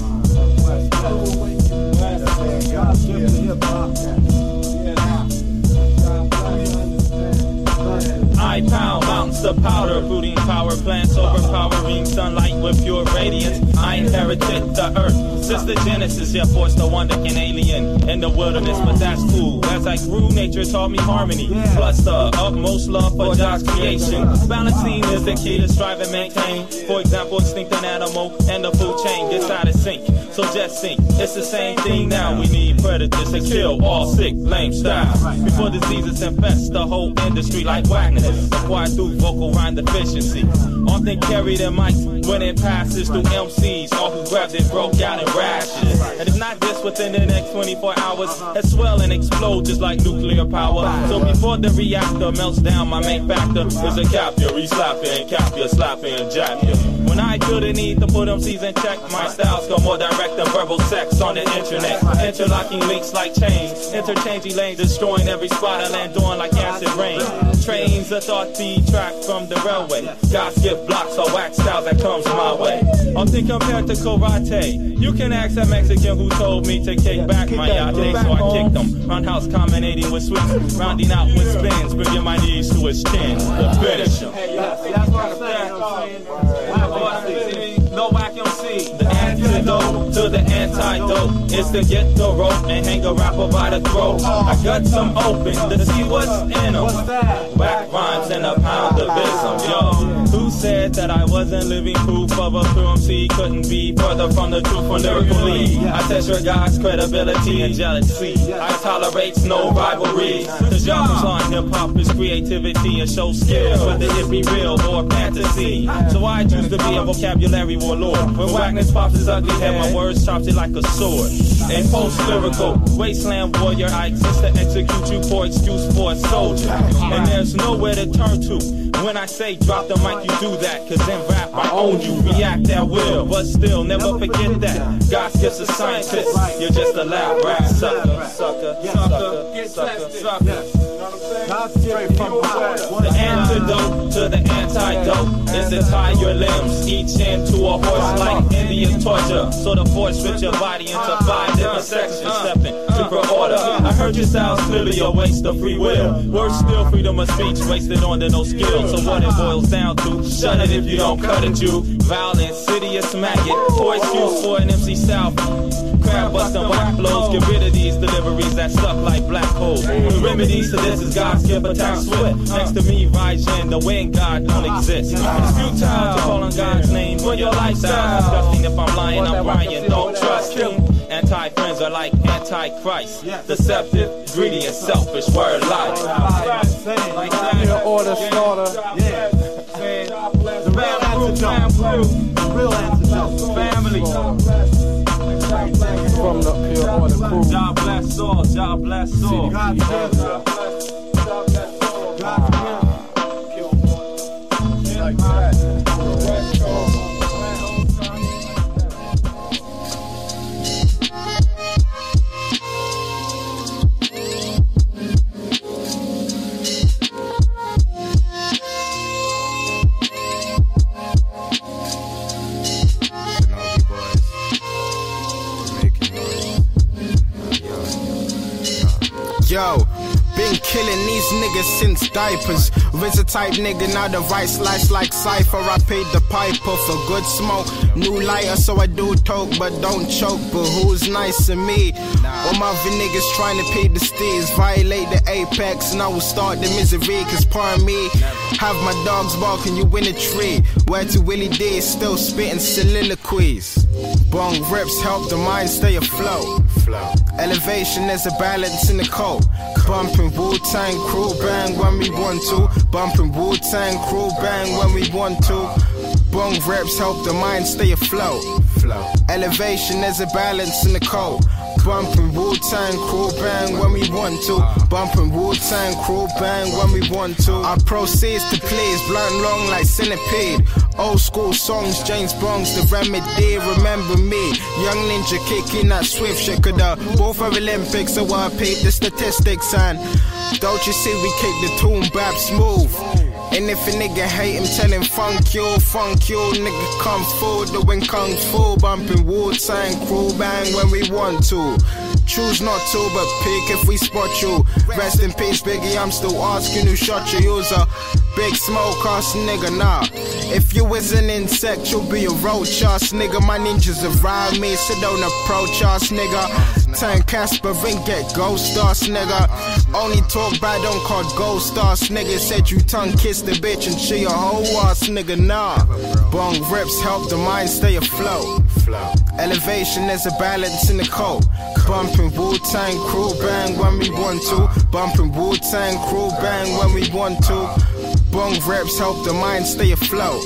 I pound mountains of powder, booting power plants, overpowering sunlight with pure radiance. I inherited the earth since the Genesis. Yeah, forced the wonder can alien in the wilderness, but that's cool. As I grew, nature taught me harmony, plus the utmost love for God's creation. Balancing is the key to strive and maintain. For example, extinct an animal and the food chain gets out of sync. So just think, it's the same thing now. We need predators to kill all sick, lame styles. Before diseases infest the whole industry like whackness. Acquired through vocal rhyme deficiency. Often carry their mics when it passes through MCs. All who grabbed it broke out in rashes. And if not this within the next 24 hours, it swell and explode just like nuclear power. So before the reactor melts down, my main factor is a cap you, re-slap you, and cap you, slap you, and jab. When I feel the need to put MCs in check, my styles go more direct than verbal sex on the internet. Interlocking links like chains, interchanging lanes, destroying every spot I land on like acid rain. Trains a thought feed track from the railway. Gods give blocks or wax styles that comes my way. Often compared to karate, you can ask that Mexican who told me to kick back my yate, so I kicked them. Roundhouse combinating with sweeps, rounding out with spins, bringing my knees to his chin. The finish 'em. That's what I'm to the antidote is to get the rope and hang a rapper by the throat. I got some open to see what's in them. Whack rhymes and a pound of ism. Yo, who said that I wasn't living proof of a MC? Couldn't be further from the truth for lyrically. I test your guys' credibility and jealousy. I tolerate no rivalry. The genres on hip hop is creativity and show skill, whether it be real or fantasy. So I choose to be a vocabulary warlord. When Wagner's pops his ugly head, my words chopped it like a sword. In post lyrical, wasteland warrior, I exist to execute you for excuse for a soldier. And there's nowhere to turn to. When I say drop the mic, you do that. Cause in rap, I own you. React at will. But still, never forget that. God's gifts a scientist. You're just a lab rap sucker. Sucker, sucker, sucker, sucker. The antidote to the antidote is to tie your limbs each into a horse like Indian torture. So the force switch your body into five different sections, stepping to order. I heard your sounds clearly a waste of free will. Worse still, freedom of speech wasted on the no skill. So what it boils down to, shut it if you don't cut it, you. Vile, insidious maggot, or excuse for an MC South. Crab busting whack flows, get rid of these deliveries that suck like black holes. The remedies to this is God's gift attack swift. Next to me, Raijin, the wind God don't exist. It's futile to call on God's name when your lifestyle's disgusting. If I'm lying, I'm Ryan, don't trust me. Anti friends are like anti Christ. Deceptive, greedy, and selfish. Word life. Here, order, slaughter. Yeah. The real antidote. The real antidote. Family. From the pure order crew. God bless all. God bless all. God bless all. God bless Yo, been killing these niggas since diapers. Rizza type nigga, now the right slice like cipher. I paid the piper for good smoke. New lighter, so I do talk, but don't choke. But who's nice to me? All my other niggas trying to pay the steers, violate the apex, and I will start the misery. Cause pardon me, have my dogs barking you in a tree. Where to Willie D, still spitting soliloquies. Bong rips help the mind stay afloat. Elevation, there's a balance in the coat. Bumping Wu Tang crew bang when we want to. Bumping Wu Tang crew bang when we want to. Bong reps help the mind stay afloat. Elevation, there's a balance in the coat. Bumping Wu Tang crew bang when we want to. Bumping Wu Tang crew bang when we want to. I proceeds to please, blunt long like centipede. Old school songs, James Bond's the remedy. Remember me, young ninja kicking that swift shit. Could uh, both are Olympics, so I paid the statistics. And don't you see, we kick the tune back smooth. And if a nigga hate him, tell him funk you, funk you, nigga come forward, doing kung fu, bumping Wu Tang crew bang when we want to. Choose not to, but pick if we spot you. Rest in peace, Biggie. I'm still asking who shot you. Use a big smoke ass nigga, nah. If you is an insect, you'll be a roach ass nigga. My ninjas around me, so don't approach us, nigga. Turn Casper and get ghost ass nigga. Only talk bad, don't call ghost ass nigga. Said you tongue kiss the bitch and she a whole ass nigga, nah. Bong rips help the mind stay afloat. Elevation, is a balance in the coat. Bumping Wu Tang crew bang when we want to. Bumping Wu Tang crew bang when we want to. Bong reps help the mind stay afloat.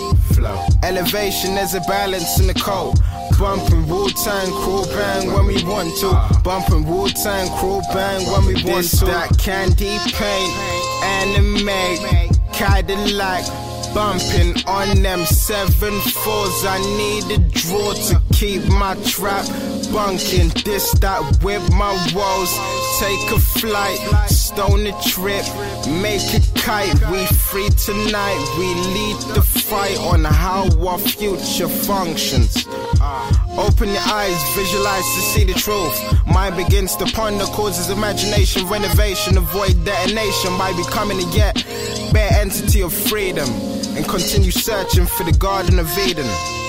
Elevation, there's a balance in the coat. Bumping Wu Tang crew bang when we want to. Bumping Wu Tang crew bang when we want to. that candy paint, anime, kinda like bumping on them seven fours. I need a draw to keep my trap bunking. This that with my woes. Take a flight, stone a trip, make a kite. We free tonight. We lead the fight on how our future functions. Uh, open your eyes, visualize to see the truth. Mind begins to ponder causes imagination, renovation, avoid detonation by becoming a yet bare entity of freedom and continue searching for the Garden of Eden.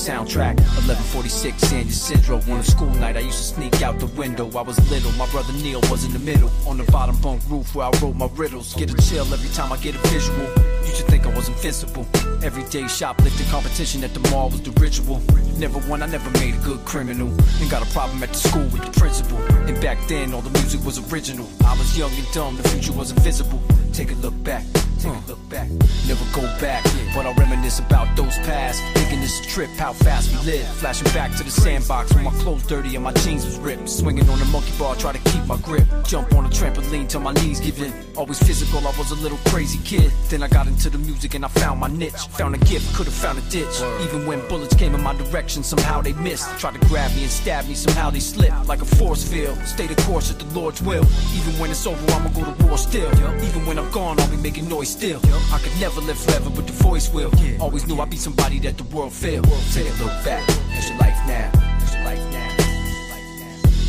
Soundtrack. 1146 San Ysidro. On a school night, I used to sneak out the window. I was little, my brother Neil was in the middle. On the bottom bunk roof where I wrote my riddles. Get a chill every time I get a visual. You should think I was invincible. Everyday shoplifting competition at the mall was the ritual. Never won, I never made a good criminal. And got a problem at the school with the principal. And back then, all the music was original. I was young and dumb, the future was invisible. Take a look back, take a look back. Never go back, but I'll reminisce about those past. Thinking this trip, how fast we live. Flashing back to the sandbox when my clothes dirty and my jeans was ripped. Swinging on the monkey bar, try to keep my grip. Jump on a trampoline till my knees give in. Always physical, I was a little crazy kid. Then I got into the music and I found my niche. Found a gift, could've found a ditch. Even when bullets came in my direction, somehow they missed. Tried to grab me and stab me, somehow they slipped. Like a force field. Stay the course at the Lord's will. Even when it's over, I'ma go to war still. Even when I'm gone, I'll be making noise still. I could never live forever, but the voice will. Always knew I'd be somebody that the world failed. Take a look back at your life now. At your life now.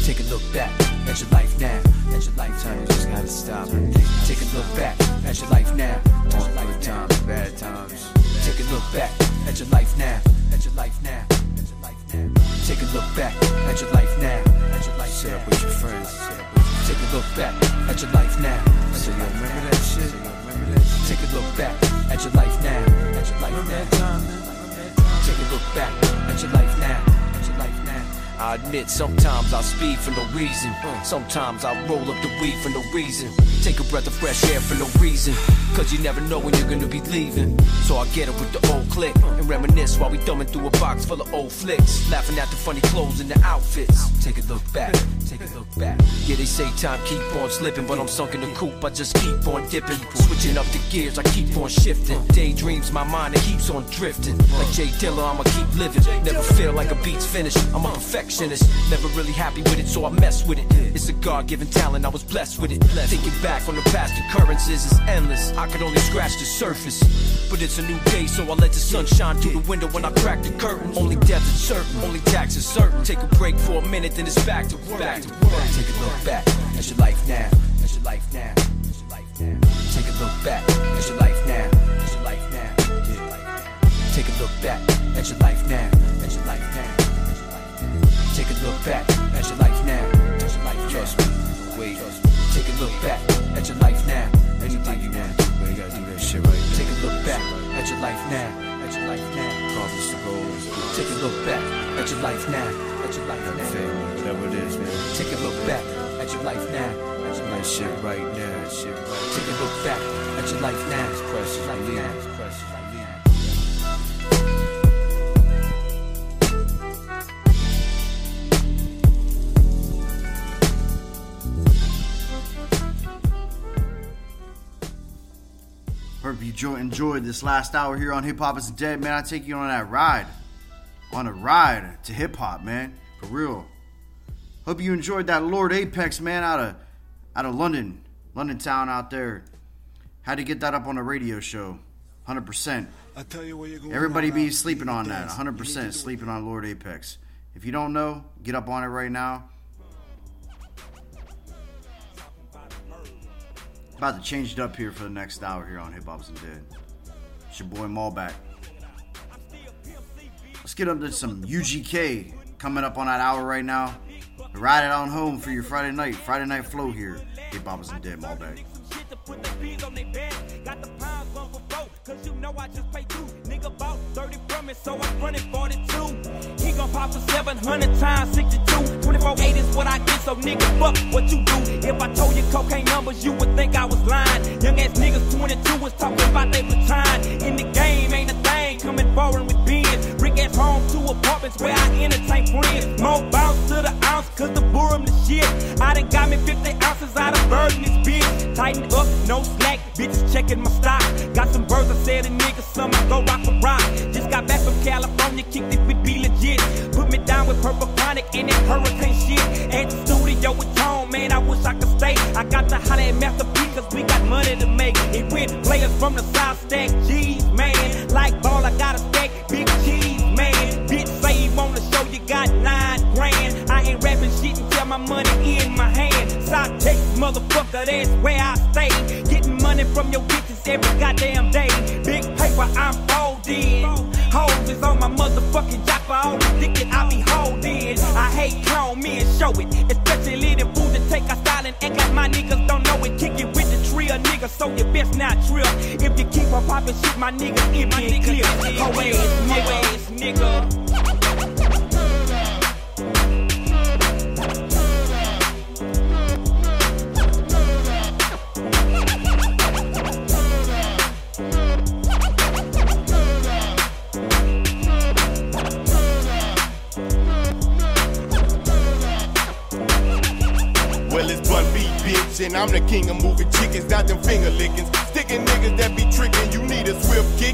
Take a look back at your life now. At your lifetime, you just gotta stop and take a look back at your life now. Your life times, bad times. Take a look back at your life now. At your life now. At your life now. Take a look back at your life now. At your life Sit up with your friends. Take a look back at your life now. So you remember that shit? Take a look back at your life now. At your life now. Take a look back at your life now. At your life now. I admit sometimes I speed for no reason. Sometimes I roll up the weed for no reason. Take a breath of fresh air for no reason. Cause you never know when you're gonna be leaving. So I get up with the old click and reminisce while we thumbing through a box full of old flicks. Laughing at the funny clothes and the outfits. Take a look back, take a look back. Yeah, they say time keep on slipping, but I'm sunk in the coop. I just keep on dipping. Switching up the gears, I keep on shifting. Daydreams, my mind, it keeps on drifting. Like J Dilla, I'ma keep living. Never feel like a beat's finished. I'm a perfectionist. Never really happy with it, so I mess with it. It's a God given talent, I was blessed with it. Thinking back on the past occurrences is endless. I could only scratch the surface. But it's a new day, so I let the sun shine through the window when I crack the curtain. Only death is certain, only tax is certain. Take a break for a minute, then it's back to work. Back to work. Take a look back at your life now. At your life now. At your life now. Take a look back at your life now. At your life now. Take a look back at your life now. At your life now. Take a look back at your life now. At your life Trust me. Wait. Take a look back at your life now. Anything you want but you gotta do that shit right. Take a look back at your life now. At your life now. Promise the goals. Take a look back at your life now. At your life now. Whatever it is, man. Take a look back at your life now. At your life shit right now. Shit right. Take a look back at your life now. It's precious. Life now. It's precious. Life now. Hope you enjoyed this last hour here on Hip Hop Isn't Dead, man. I take you on that ride. On a ride to hip hop, man. For real. Hope you enjoyed that Lord Apex, man, out of out of London. London town out there. Had to get that up on a radio show. 100%. I tell you where you're going. Everybody be sleeping on that. dance. You need to 100% sleeping on Lord Apex. If you don't know, get up on it right now. About to change it up here for the next hour here on Hip Hop Isn't Dead. It's your boy Maulback. Let's get up to some UGK coming up on that hour right now. Ride it on home for your Friday night. Friday night flow here. Hip Hop Isn't Dead Maulback. Cause you know I just pay two. Nigga bought 30 from me, so I'm running 42. He gon' pop for 700 times 62. 24 8 is what I get, so nigga, fuck what you do. If I told you cocaine numbers, you would think I was lying. Young ass niggas 22 was talking about they baton. In the game, ain't coming forward with beans. Rick ass home, two apartments where I entertain friends. More bounce to the ounce, cause the boom the shit. I done got me 50 ounces out of bird in this bitch. Tighten up, no slack, bitches checking my stock. Got some birds, I said a nigga, some go rock for rock. Just got back from California, kicked it with B-Legit. Put me down with purple chronic and that hurricane shit. At the studio with Tone, man, I wish I could stay. I got the holler at Master cause we got money to make. It went players from the South stack, G's, brother, that's where I stay. Getting money from your bitches every goddamn day. Big paper, I'm folding. Hoes is on my motherfucking job for all the dick that I be holding. I hate clone me and show it, especially the fools that take a style and act like my niggas don't know it. Kick it with the trio nigga, so you best not trip. If you keep on popping shit, my nigga, it be clear. Always ass, ho ass, nigga. I'm the king of moving chickens, not them finger lickings.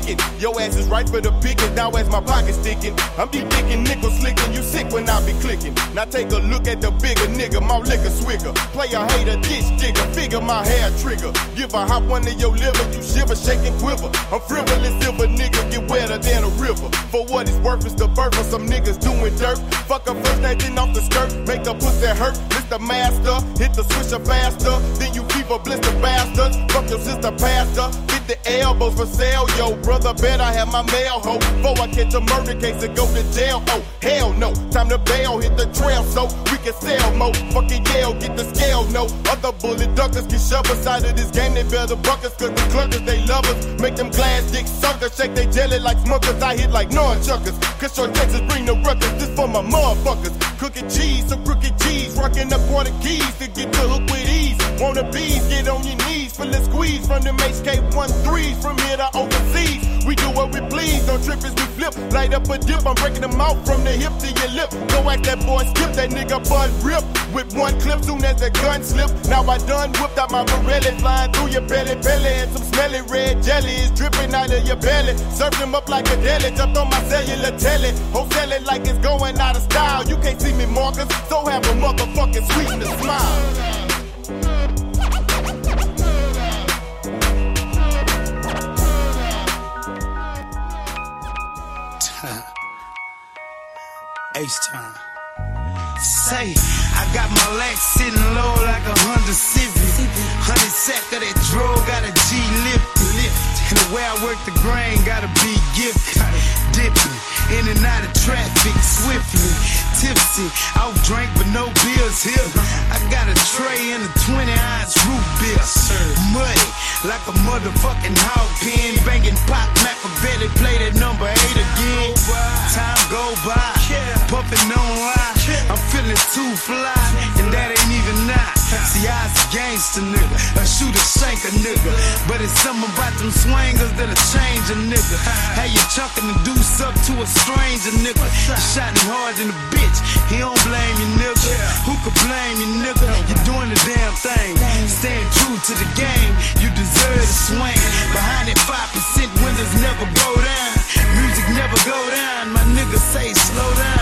Kicking. Your ass is right for the picking, now as my pocket's sticking. I'm deep dicking, nickel slicking, you sick when I be clicking. Now take a look at the bigger nigga, my liquor swigger. Play a hater, ditch digger, figure my hair trigger. Give a hop one to your liver, you shiver, shake and quiver. I'm frivolous, silver nigga, get wetter than a river. For what it's worth, it's the birth of some niggas doing dirt. Fuck a first then off the skirt, make a pussy hurt. The master, hit the swisher faster. Then you keep a blister bastard. Fuck your sister pastor, the elbows for sale, yo. Brother, bet I have my mail, ho. Before I catch a murder case and go to jail, oh, hell no. Time to bail, hit the trail, so we can sell mo. Fucking yell, get the scale, no. Other bullet duckers can shove us out of this game, they better buck us, cause the cluckers, they love us. Make them glass dick suckers, shake they jelly like smuckers. I hit like nunchuckers, cause short Texas bring the ruckus. This for my motherfuckers. Cookin' cheese, some crooked cheese, rockin' up on the keys to get the hook with ease. Wanna bees, get on your knees, for the squeeze from the HK1 threes from here to overseas. We do what we please, don't trip as we flip. Light up a dip, I'm breaking them out from the hip to your lip. Go act that boy, skip that nigga bud rip. With one clip, soon as the gun slip. Now I done whipped out my Pirelli, flying through your belly, belly, and some smelly red jelly is dripping out of your belly. Surf them up like a deli, jumped on my cellular telly. Wholesale it like it's going out of style. You can't see me, Marcus, so have a motherfucking sweetness smile. H time. Say, I got my legs sitting low like a Honda Civic. Honey sack of that draw, got a G lift. And the way I work the grain, gotta be gifted. Dipping in and out of traffic swiftly. Tipsy, out drink but no bills here. I got a tray and a 20 ounce root beer. Muddy, like a motherfucking hog pen. Banging pop, Machiavelli, too fly, and that ain't even not. See, I's a gangster nigga, a shooter, shank a nigga. But it's something about them swingers that'll change a nigga. How you chucking the deuce up to a stranger nigga? Shot him hard in the bitch, he don't blame you nigga. Who could blame you nigga? You're doing the damn thing, staying true to the game. You deserve to swing. Behind that 5% windows never go down, music never go down. My nigga say slow down,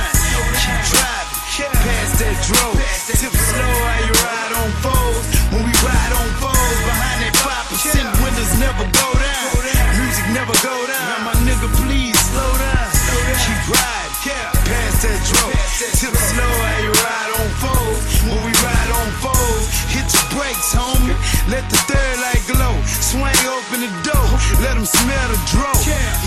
that dro, tip slow while you ride on foes. When we ride on foes, behind that 5% windows never go down. Music never go down. Now My nigga, please slow down. Keep riding, past that dro, tip slow while you ride on foes. When we ride on foes, hit your brakes, homie. Let the third light glow. Swing open the door, them smell the dro.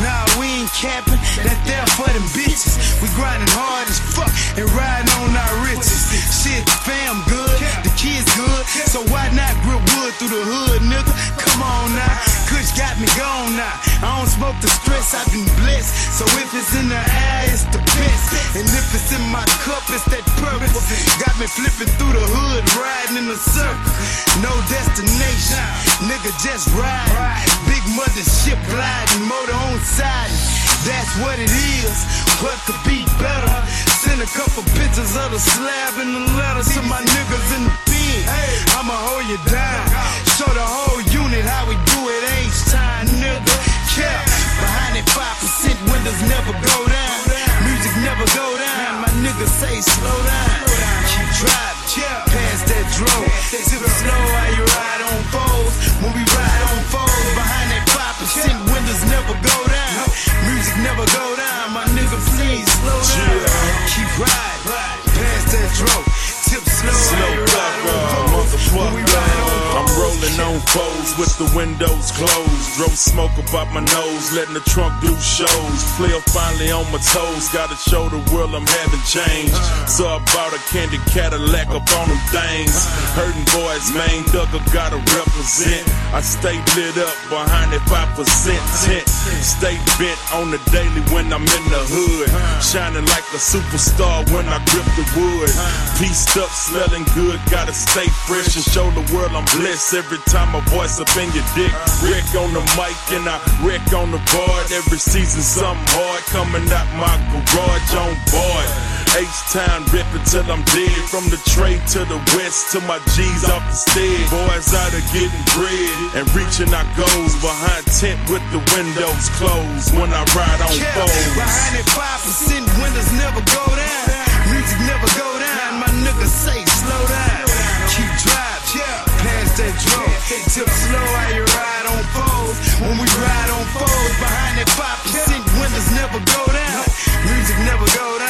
Nah, we ain't capping, that there for them bitches. We grinding hard as fuck and riding on our riches. Shit, the fam good, the kids good, so why not grip wood through the hood, nigga? Come on now, Kush got me gone now. I don't smoke the stress, I've been blessed. So if it's in the air, it's the best. And if it's in my cup, it's that purple. Got me flipping through the hood, riding in a circle. No destination, nigga just ride. Big mother ship gliding, motor on side. That's what it is. What could be better? Send a couple pictures of the slab and the letter to my niggas in the pen. I'ma hold you down. Show the whole unit how we do it. H time, nigga. Yeah. Behind that 5% windows never go down. Music never go down. My nigga say slow down. Keep driving. Past that dro. Tip slow while you ride on foes. When we ride on foes, behind that 5% windows never go down. Music never go down. Slow down. Keep riding. Past that dro. Tip slow while you ride on rolling on foes with the windows closed. Drove smoke about my nose, letting the trunk do shows. Player finally on my toes, gotta show the world I'm having change. So I bought a candy Cadillac up on them things. Hurting boys, main thugger gotta represent. I stay lit up behind that 5% tent. Stay bent on the daily when I'm in the hood. Shining like a superstar when I grip the wood. Pieced up, smelling good, gotta stay fresh and show the world I'm blessed every time my voice up in your dick. Wreck on the mic and I wreck on the board. Every season something hard coming out my garage on board. H-Town ripping till I'm dead. From the trade to the west to my G's off the stead. Boys out of getting bread and reaching our goals behind tent with the windows closed when I ride on foes. behind that 5% windows never go down. Music never go down. My niggas say slow down. Drove. Tip slow how you ride on foes. When we ride on foes, behind that 5% windows never go down. Music never go down.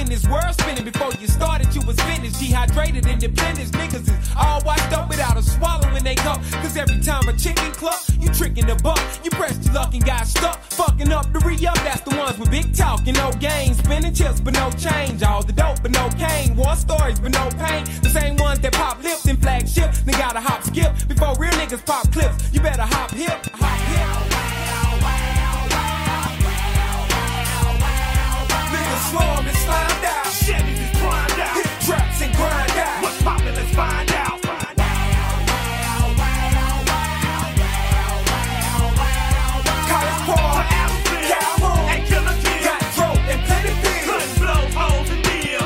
In it. Caught up in this world spinning before you started, you was finished. Dehydrated, independence. Niggas is all washed up without a swallow when they go. Cause every time a chicken cluck, you tricking the buck. You pressed your luck and got stuck. Fucking up the re up. That's the ones with big talk and no gain. Spinning chips but no change. All the dope but no cane. War stories but no pain. The same ones that pop lips and flagship. They gotta hop skip before real niggas pop clips. You better hop hip, hop hip. Niggas and slime down. Chevys is primed out. Hit traps and grind out. What's poppin', let's find out. College and Killer Kill. Got and plenty deal.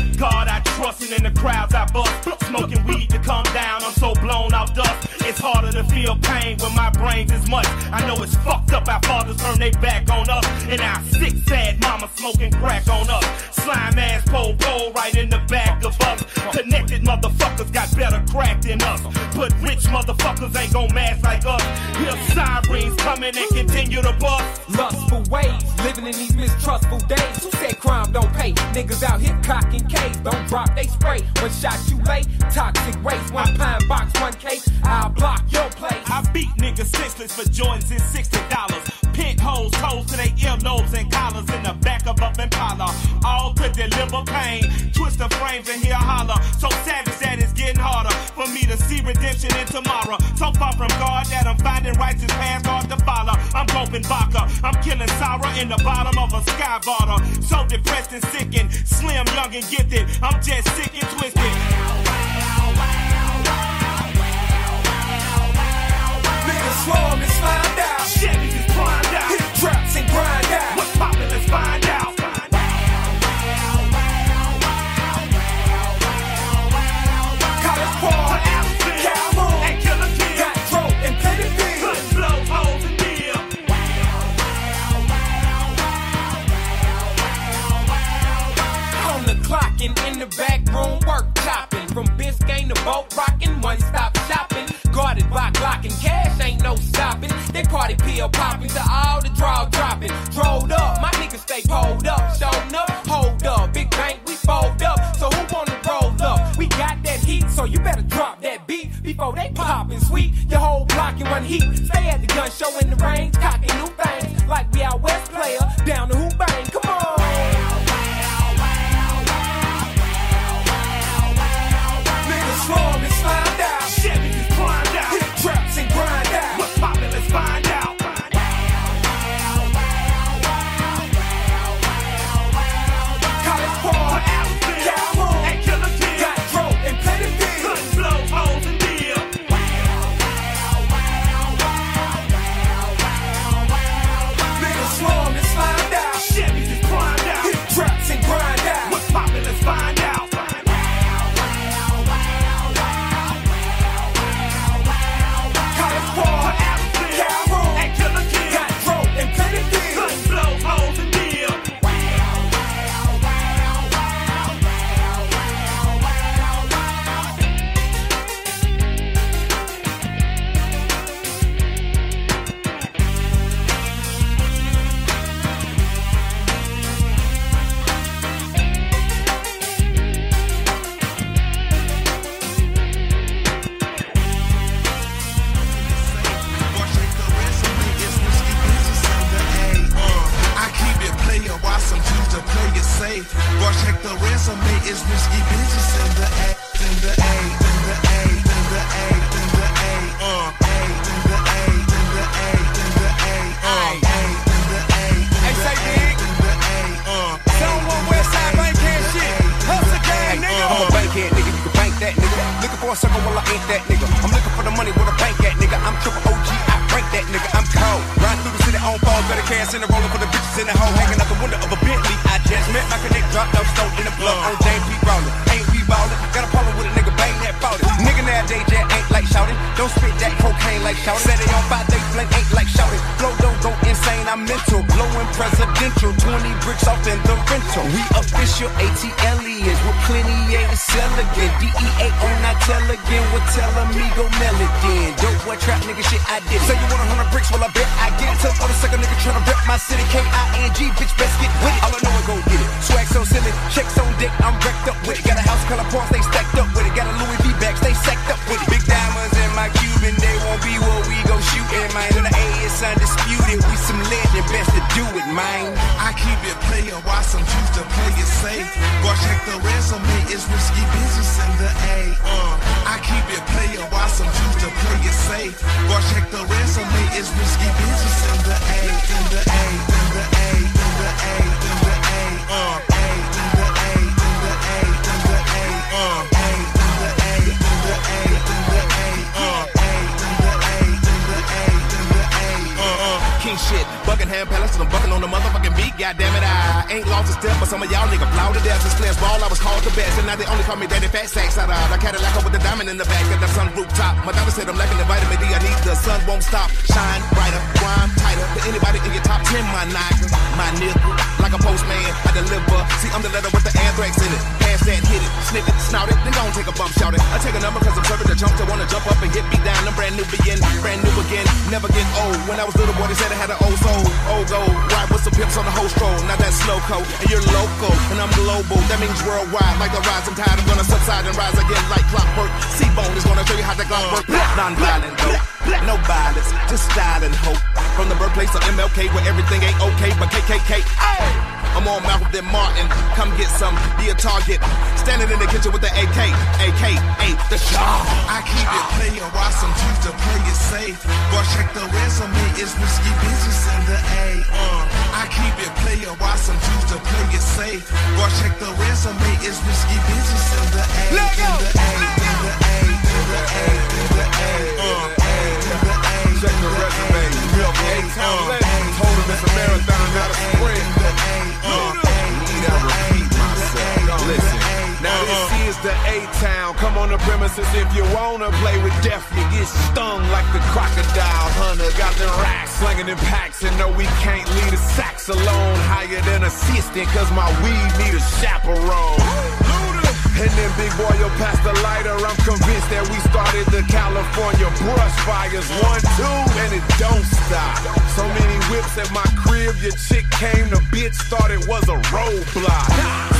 In God I trust, and in the crowds I bust. Smoking weed to come down, I'm so blown out dust. It's harder to feel pain when my brains is much. I know it's fucked up, our fathers turn their back on us. And our sick, sad mama smoking crack on us. Slime ass pole pole right in the back of us. Connected motherfuckers got better crack than us. But rich motherfuckers ain't gon' mash like us. Hear sirens coming and continue to bust. Lustful ways, living in these mistrustful days. Who said crime don't pay? Niggas out here cocking K's, don't drop they spray. One shot you late, toxic waste. One pine box, one case. I'll block your place. I beat niggas senseless for joints in sixty dollars. Pink holes, toes to their earlobes and collars in the back of up Impala. All to deliver pain. Twist the frames and hear holler. So savage that it's getting harder for me to see redemption in tomorrow. So far from God that I'm finding righteous paths hard to follow. I'm groping vodka. I'm killing sorrow in the bottom of a sky bottle. So depressed and sick and slim, young and gifted. I'm just sick and twisted. Swarm and slime down. Chevys is primed out. Hit traps and grind out. What's poppin', let's find out. College Park, Calhoun, and Killer Kill. Got dope and plenty pills. Couldn't blow holes and deal. On the clock and in the back room, work chopping. From Biscayne to boat rocking, one stop shopping. Guarded by Glock and ain't no stopping. They party pill popping to all the draw dropping. Rolled up, my niggas stay pulled up. Showing up, hold up. Big bank, we fold up. So who wanna roll up? We got that heat, so you better drop that beat before they pop and sweet. Your whole block in one heat. Stay at the gun show in the range, cocking new things. Like we out west player, down the hoop bang. Come on. Niggas swarm the resume is risky business in the AR. I keep it player, while some choose to play it safe? Boy, check the resume is risky business in the A, Let go. The A. Check the resume, real A, uh, told him it's a marathon. K-Town. Come on the premises if you wanna play with death. You get stung like the crocodile hunter. Got the racks slinging in packs and no, we can't leave the sacks alone. Higher than assistant, cause my weed need a chaperone. And then big boy, you'll pass the lighter. I'm convinced that we started the California brush fires. One, two, and it don't stop. So many whips at my crib, your chick came, the bitch thought it was a roadblock.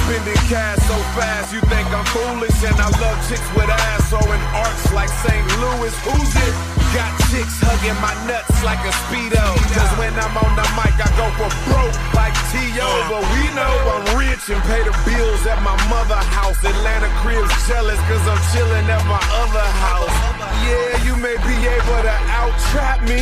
Spending cash so fast, you think I'm foolish. And I love chicks with ass, so in arts like St. Louis, who's it? Got chicks hugging my nuts like a Speedo. Cause when I'm on the mic, I go for broke like T.O. But we know I'm rich and pay the bills at my mother house. Atlanta cribs jealous cause I'm chilling at my other house. Yeah, you may be able to out-trap me,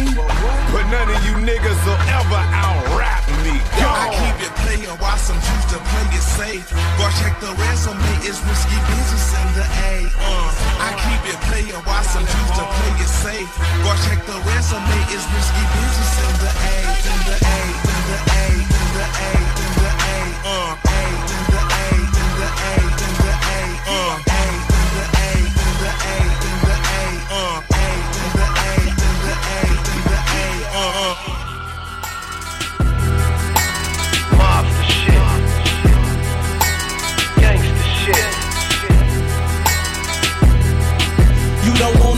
but none of you niggas will ever out-rap me. Yo, I keep it playing while some juice to play it safe. Go check the resume, it's risky business in the A. Uh, I keep it playing while some juice to play it safe. Go check the resume, it's risky business in the A, in the A, in the A, in the A, in the A, in the A, in the A, in the A.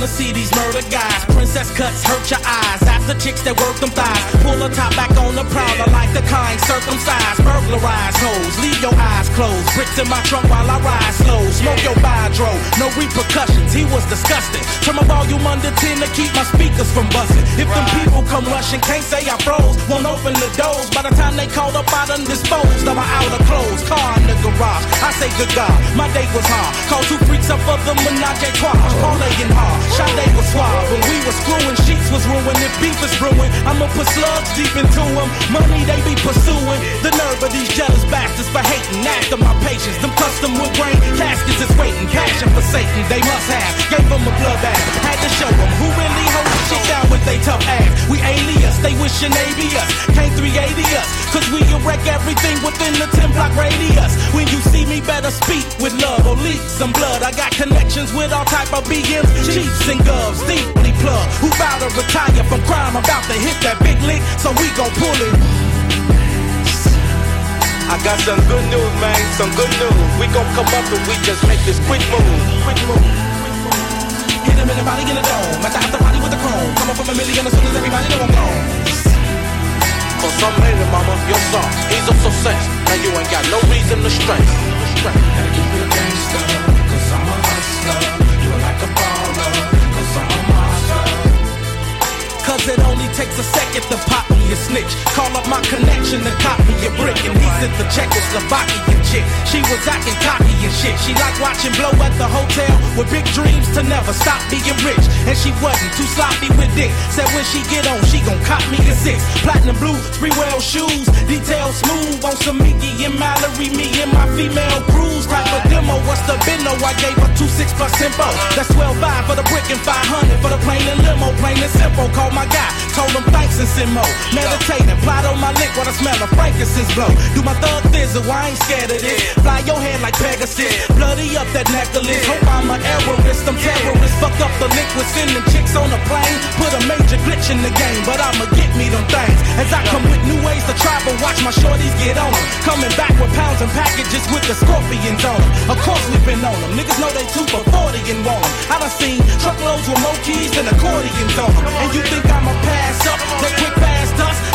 wanna see these murder guys. Princess cuts hurt your eyes. That's the chicks that work them thighs. Pull the top back on the prowl. I like the kind circumcised. Burglarize hoes. Leave your eyes closed. Bricks in my trunk while I ride slow. Smoke your bidro. No repercussions. He was disgusting. Turn my volume under 10 to keep my speakers from busting. If them people come rushing, can't say I froze. Won't open the doors. By the time they called up, I done disposed of my outer clothes. Car in the garage. I say good God. My day was hard. Call two freaks up for the menage a trois. Parlaying hard. Sade was suave. When we was screwing, sheets was ruined. If beef is brewing, I'ma put slugs deep into them. Money they be pursuing. The nerve of these jealous bastards for hating. After my patience, them custom wood grain caskets is waiting. Passion for Satan, they must have. Gave them a bloodbath. Had to show them who really holds shit down with they tough ass. We alias, they wishing they be us. Can't 380 us, cause we wreck everything within the 10 block radius. When you see me, better speak with love or leak some blood. I got connections with all type of BMs, chiefs and govs, deeply plugged. Who bout to retire from crime, about to hit that big lick, so we gon' pull it. I got some good news, man, some good news. We gon' come up and we just make this quick move. Quick move. Hit him in the body in the dome. At the after party with the chrome. Coming from a million as soon as everybody know I'm gone. Cause I'm hating, mama, your song. He's a success. Now you ain't got no reason to stress. Gotta keep it a gangster, cause I'm a hustler. My connection to copy a brick. And he sent the Czechoslovakian chick. She was acting cocky and shit. She like watching blow at the hotel with big dreams to never stop being rich. And she wasn't too sloppy with dick. Said when she get on, she gon' cop me a six. Platinum blue, Sprewell shoes, detail smooth on some Mickey and Mallory. Me and my female cruise type of demo. What's the bino? I gave her two six plus tempo. That's 12 five for the brick and 500 for the plane and limo. Plain and simple. Call my guy, told him thanks and send more. Meditating, plot on my lick while I smell of frankincense blow. Do my thug thizzle, I ain't scared of this. Fly your head like Pegasus, bloody up that necklace. Hope I'm a terrorist, I'm terrorist. Fuck up the liquid, sending chicks on a plane. Put a major glitch in the game, but I'ma get me them things. As I come with new ways to travel, watch my shorties get on them. Coming back with pounds and packages with the scorpions on them. Of course we been on them. Niggas know they two for 40 and them. I done seen truckloads with more keys than accordions on them. And you think I'ma pass up? That quick us?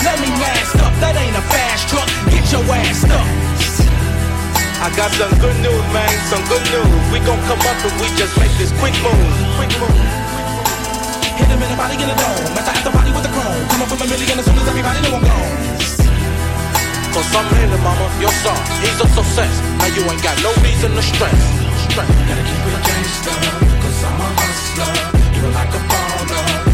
Let me mask up. That ain't a fast truck. Get your ass up. I got some good news, man, some good news. We gon' come up and we just make this quick move. Quick move. Hit him in the body in the dome. At the after party with the chrome. Come up from a million as soon as everybody know I'm gone. Cause I'm hating, mama, your song. He's so sex. Now you ain't got no reason to stress. Stress. Gotta keep it a gangster, cause I'm a hustler. You are like a baller,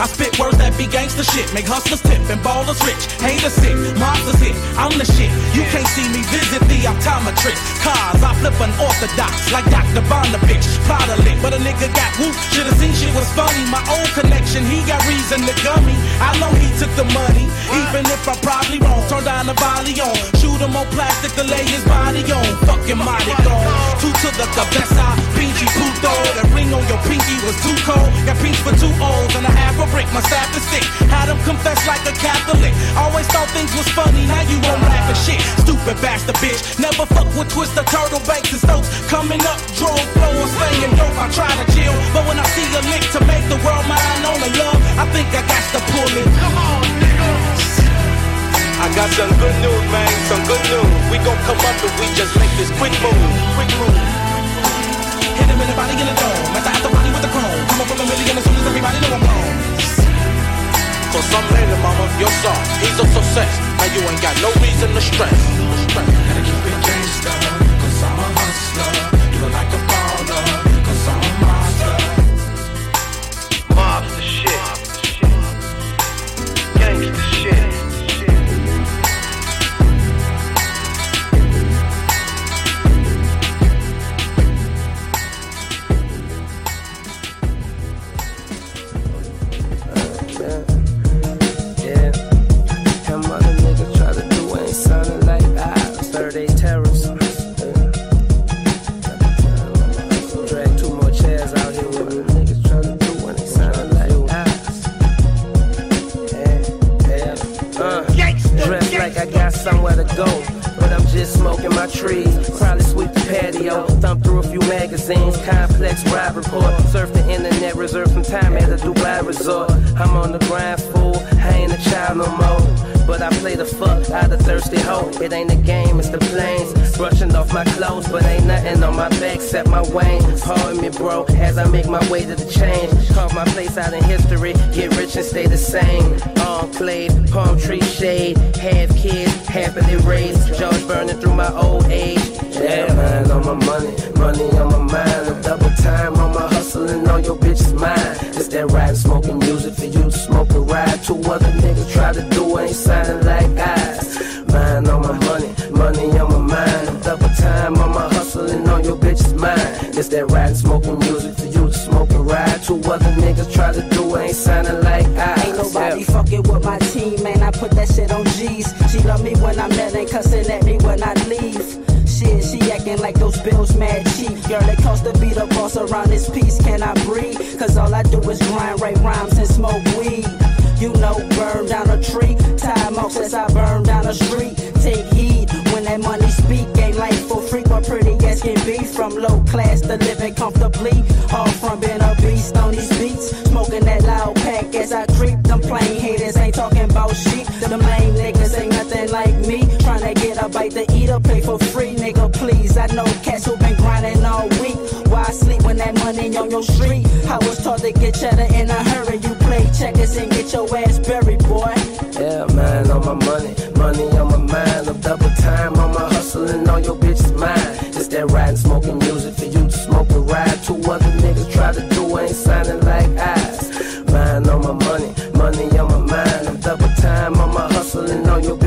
I spit words that be gangster shit, make hustlers tip and ballers rich. Haters sick, monsters hit, I'm the shit. You can't see me visit the optometrist. Cars, I flip unorthodox like Dr. Bonovich. Plot a lick, but a nigga got whoop. Should've seen shit was funny. My old connection, he got reason to gummy. I know he took the money, even if I'm probably wrong. Turn down the volley on, shoot him on plastic to lay his body on. Fucking mighty gone. Two to the cabeza, pinky puto. That ring on your pinky was too cold. Got pinch for two O's and a half brick. My staff is sick. Had him confess like a Catholic. Always thought things was funny. Now you won't laugh at shit. Stupid bastard bitch. Never fuck with Twister, Turtle, Banks, and Stokes. Coming up, drove, flow, slanging dope. I try to chill, but when I see a lick to make the world mine on the love, I think I got to pull it. Come on, I got some good news, man, some good news. We gon' come up and we just make this quick move. Quick move. Hit him in the body in the dome. At the after the chrome. Come from a million as soon as everybody know I'm gone. Cause I'm hating, mama, your song. He's so sex. Now you ain't got no reason to stress. stress. Gotta keep it gangster, cause I'm a hustler. You like a but I'm just smoking my trees. Probably sweep the patio, thumb through a few magazines. Complex ride report, surf the internet, reserve some time at a Dubai resort. I'm on the grind, fool. Ain't a child no more. But I play the fuck out of thirsty hoe. It ain't a game, it's the planes. Brushing off my clothes, but ain't nothing on my back except my wang. Pardon me, bro, as I make my way to the change. Carve my place out in history, get rich and stay the same. Enclave, palm tree shade, have kids, happily raised. Jaws burning through my old age. Yeah, man, on my money, money on my mind. A double time on my hustling on your bitch's mind. That ride smoking music for you to smoke a ride. Two other niggas try to do ain't signing like eyes. Mind on my money, money on my mind. Double time on my hustling on your bitch's mind. It's that ride smoking music for you to smoke a ride. Two other niggas try to do ain't signing like eyes. Ain't nobody fucking with my team, man. I put that shit on G's. She love me when I'm mad and cussing at me when I leave. Shit, she acting like those bills mad cheap. Girl, it cost to be the boss around this piece. Can I breathe? Cause all I do is grind, write rhymes, and smoke weed. You know, burn down a tree. Time off since I burn down a street. Take heed when that money speak. Ain't life for free, but pretty as can be. From low class to living comfortably. All from being a beast on these beats. Smoking that loud pack as I creep. Them plain haters ain't talking about sheep. The main niggas bite to eat or for free, nigga, please. I know cats who been grinding all week. Why sleep when that money on your street? I was taught to get cheddar in a hurry. You play checkers and get your ass buried, boy. Yeah, man, on my money, money on my mind. I'm double time on my hustling on your bitch's mind. It's that riding, smoking music for you to smoke a ride. Two other niggas try to do ain't signing like eyes. Mind on my money, money on my mind. I'm double time on my hustling on your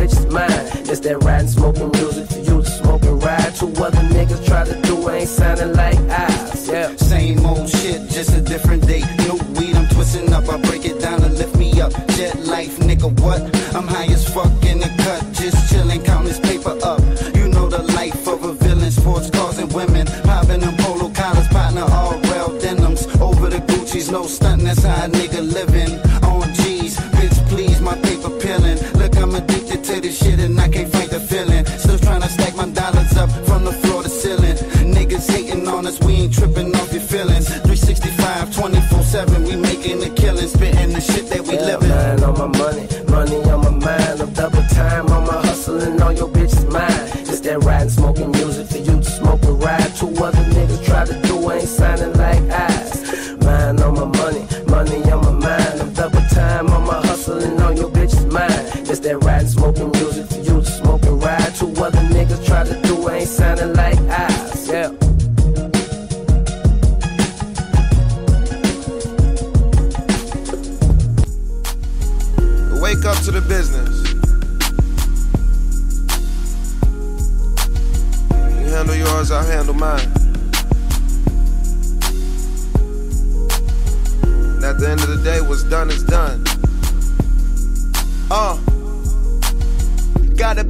that riding, smoking music for you to smoke a ride. Two other niggas try to do ain't signing like eyes. Yeah. Same old shit, just a different day. New weed, I'm twisting up. I break it down and lift me up. Jet life, nigga, what? I'm high as fuck in the cut, just chilling, count this paper up. You know the life of a villain, sports cars and women. Popping them polo collars, partner, all real denims. Over the Gucci's, no stunting, that's how a nigga shit that we living.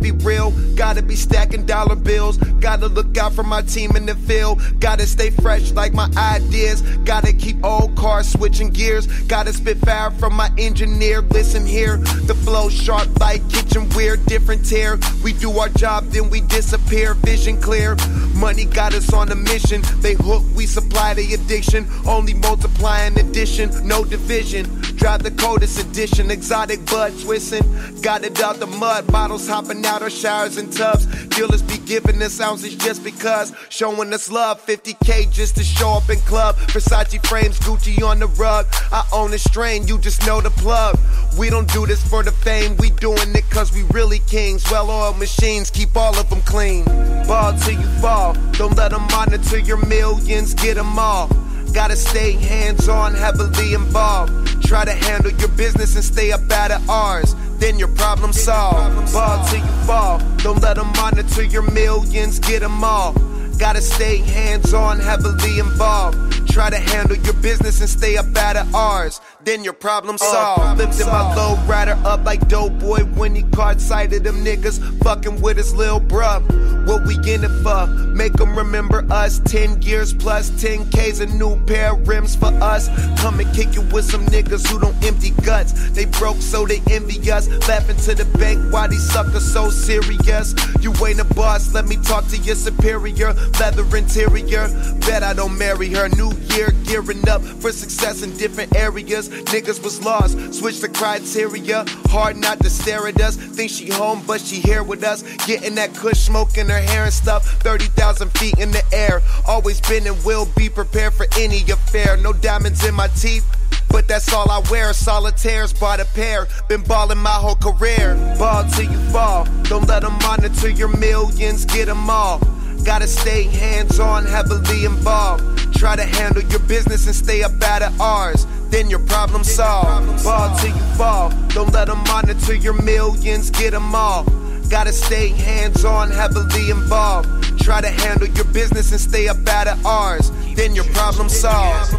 Be real, gotta be stacking dollar bills. Gotta look out for my team in the field. Gotta stay fresh like my ideas. Gotta keep old cars switching gears. Gotta spit fire from my engineer. Listen here, the flow sharp like kitchen weird, different tier. We do our job, then we disappear. Vision clear, money got us on a mission. They hook, we supply the addiction. Only multiplying addition, no division. Drive the coldest edition, exotic bud twisting. Got it out the mud, bottles hopping out of showers and tubs. Dealers be giving us ounces just because. Showing us love, 50k just to show up in club. Versace frames, Gucci on the rug. I own a strain, you just know the plug. We don't do this for the fame, we doing it cause we really kings. Well oiled machines, keep all of them clean. Ball till you fall, don't let them monitor your millions, get them all. Gotta stay hands on, heavily involved. Try to handle your business and stay up out of ours. Then your problem solved. Ball till you fall. Don't let them monitor your millions, get them all. Gotta stay hands on, heavily involved. Try to handle your business and stay up out of ours. Then your problem uh, solved. Lifting my low rider up like dope boy when he caught sight of them niggas fucking with his lil bruh. What we in it for? Make them remember us. 10 years plus 10K's a new pair of rims for us. Come and kick it with some niggas who don't empty guts. They broke so they envy us. Laughing to the bank why these suckers so serious. You ain't a boss, let me talk to your superior. leather interior. Bet I don't marry her. New year, gearing up for success in different areas. Niggas was lost, switch the criteria. Hard not to stare at us. Think she home, but she here with us. Getting that kush smoke in her hair and stuff. 30,000 feet in the air. Always been and will be prepared for any affair. No diamonds in my teeth. But that's all I wear. Solitaires bought a pair. Been ballin' my whole career. Ball till you fall. Don't let them monitor your millions. Get them all. Gotta stay hands on, heavily involved. Try to handle your business and stay up out of ours. Then your problem solved. Ball till you fall. Don't let them monitor your millions. Get them all. Gotta stay hands on, heavily involved. Try to handle your business and stay up out of ours. Then your problem solved.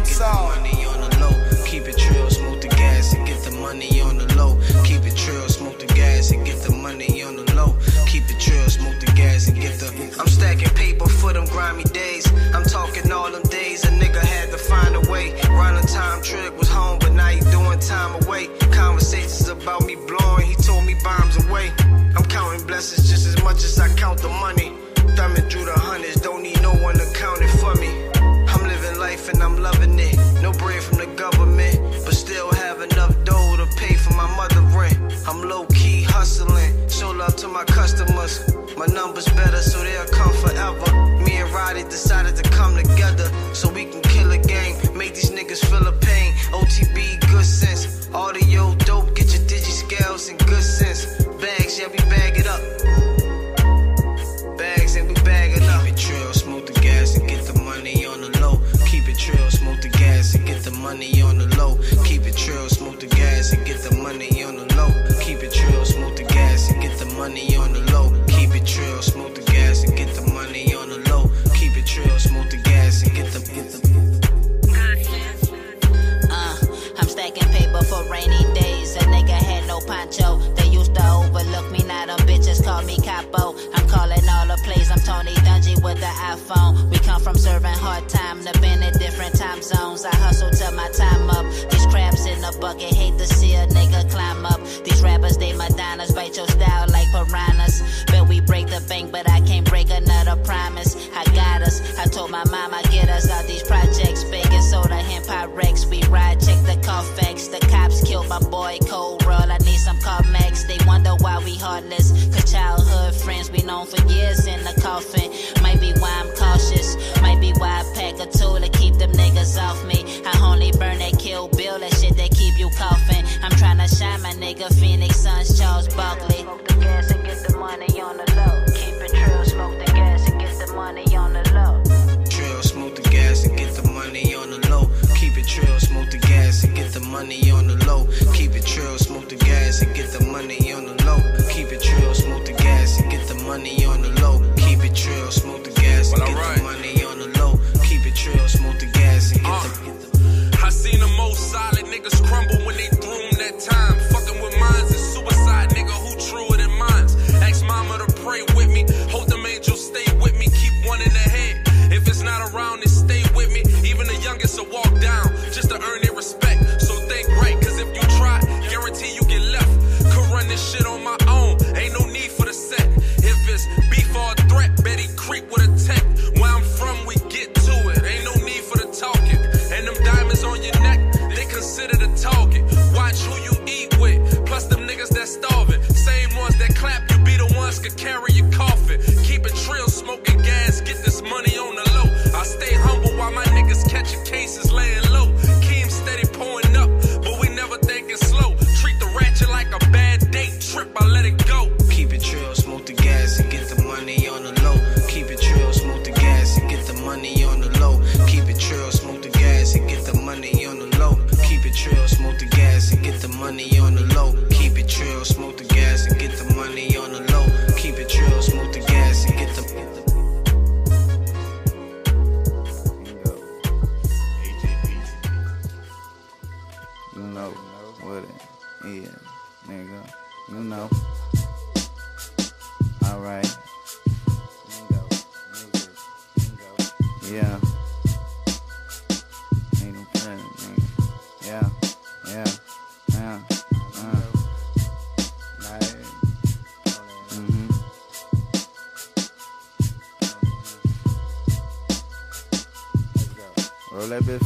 Keep it trill, I'm stacking paper for them grimy days. I'm talking all them days a nigga had to find a way. Round time trick was home, but now he doing time away. Conversations about me blowing, he told me bombs away. I'm counting blessings just as much as I count the money. Thumbing through the hundreds, don't need no one to count it for me. I'm living life and I'm loving it. No bread from the government, but still have enough dough to pay for my mother rent. I'm low key hustling, love to my customers. My numbers better, so they'll come forever. Me and Roddy decided to come together so we can kill a gang, make these niggas feel a pain. OTB, good sense. Audio dope, get your digi scales in good sense. Bags, yeah, we bag it up. Bags and we bag it up. Keep it trill, smoke the gas and get the money on the low. Keep it trill, smoke the gas and get the money on the low. Keep it trill, smoke the gas and get the money on the low. Poncho. They used to overlook me, now them bitches call me capo. I'm calling all the plays. I'm Tony Dungy with the iPhone. We come from serving hard time to been in different time zones. I hustle till my time up. These crabs in the bucket hate to see a nigga climb up. These rappers, they Madonnas, bite your style like piranhas. Bet we break the bank, but I can't break another promise. I got us. I told my mama, get us out these projects. Bacon soda, hemp Pyrex. We ride, check the Carfax. The cops killed my boy Cold Roll. I need some Carmex. They wonder why we heartless. Cause childhood friends we known for years in the coffin. Might be why I'm cautious. Might be why I pack a tool to keep them niggas off me. I only burn that kill bill, that shit that keep you coughing. I'm tryna shine my nigga Phoenix Suns, Charles Barkley. Smoke the gas and get the money on the low. Keep it trill, smoke the gas and get the money on the low. Trill, smoke the gas and get the money on the low. Keep it trill, smoke the gas and get the money on the low. Could carry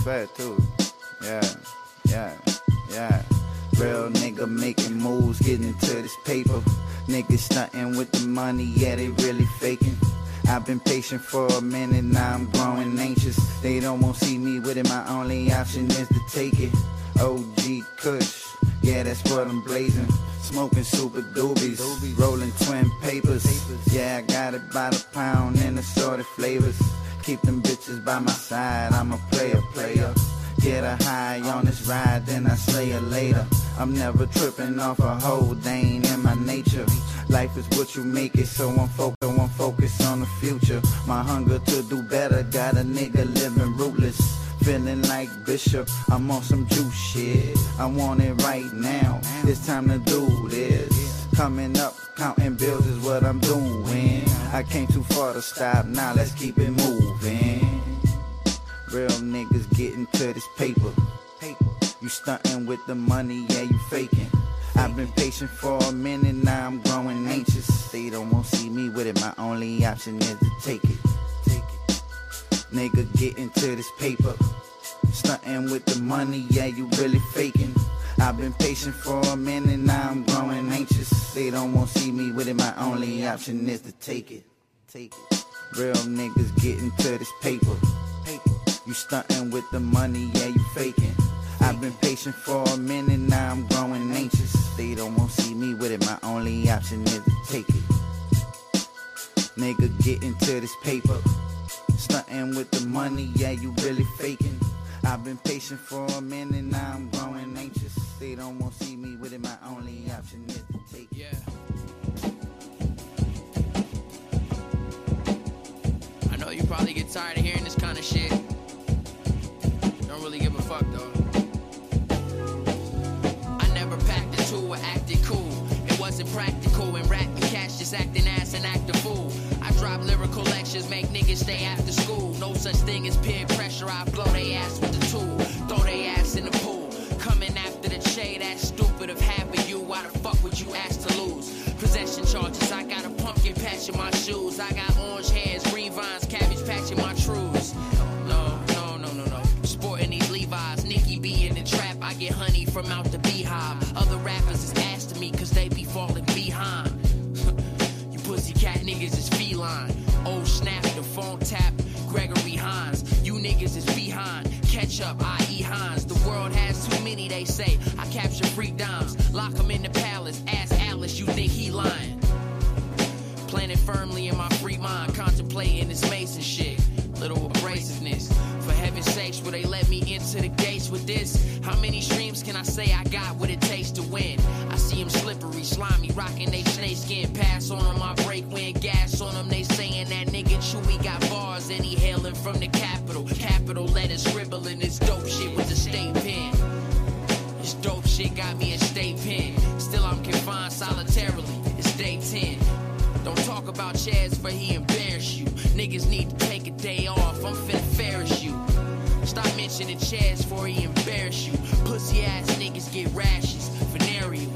fat too. Yeah, yeah, yeah. Real nigga making moves, getting to this paper. Niggas stunting with the money, yeah, they really faking. I've been patient for a minute, now I'm growing anxious. They don't want to see me with it, my only option is to take it. OG Kush, yeah, that's what I'm blazing. Smoking super doobies, rolling twin papers. Yeah, I got it by the pound in assorted flavors. Keep them bitches by my side, I'm a player, player. Get a high on this ride, then I slay her later. I'm never tripping off a hoe, they ain't in my nature. Life is what you make it, so I'm focused, I'm focused on the future. My hunger to do better, got a nigga living rootless. Feeling like Bishop, I'm on some juice shit. I want it right now, it's time to do this. Coming up, counting bills is what I'm doing. I came too far to stop, now let's keep it moving. Real niggas getting to this paper. You stunting with the money, yeah, you faking. I've been patient for a minute, now I'm growing anxious. They don't want to see me with it, my only option is to take it. Nigga getting to this paper. Stunting with the money, yeah, you really faking. I've been patient for a minute, now I'm growing anxious. They don't want to see me with it, my only option is to take it. Take it. Real niggas getting to this paper. You stunting with the money, yeah, you faking. I've been patient for a minute, now I'm growing anxious. They don't want to see me with it, my only option is to take it. Nigga getting to this paper. Stunting with the money, yeah, you really faking. I've been patient for a minute, now I'm growing anxious. They don't want to see me with it, my only option is to take it. I know you probably get tired of hearing this kind of shit. Don't really give a fuck though. I never packed a tool or acted cool. It wasn't practical and rap and cash just acting ass and act a fool. I drop lyrical lectures, make niggas stay after school. No such thing as peer pressure. I blow they ass with the tool, throw they ass in the pool. Coming after the shade, that's stupid of half of you. Why the fuck would you ask to lose? Possession charges, I got a pumpkin patch in my shoes. I got orange hairs, green vines, cabbage patch in my trues. No, no, no, no, no. Sporting these Levi's, Nikki B in the trap. I get honey from out the beehive. Other rappers is to me cause they be falling behind. you pussy cat niggas is feline. Oh snap, the phone tap, Gregory Hines. You niggas is behind. Catch up, I.E. they say. I capture free dimes. lock Lock 'em in the palace. Ask Alice, you think he lying? Planted firmly in my free mind, contemplating this Mason shit. Little abrasiveness. For heaven's sakes, will they let me into the gates with this? How many streams can I say I got what it takes to win? I see them slippery, slimy, rocking they snake skin. Pass on them, I break wind, gas on them. They saying that nigga Chewy got bars and he hailing from the capital. Capital letters scribbling this dope shit with the state pen. Dope shit got me a state pen. Still, I'm confined solitarily. It's day 10. Don't talk about Chaz for he embarrass you. Niggas need to take a day off. I'm finna ferris you. Stop mentioning Chaz for he embarrass you. Pussy ass niggas get rashes. Venereal.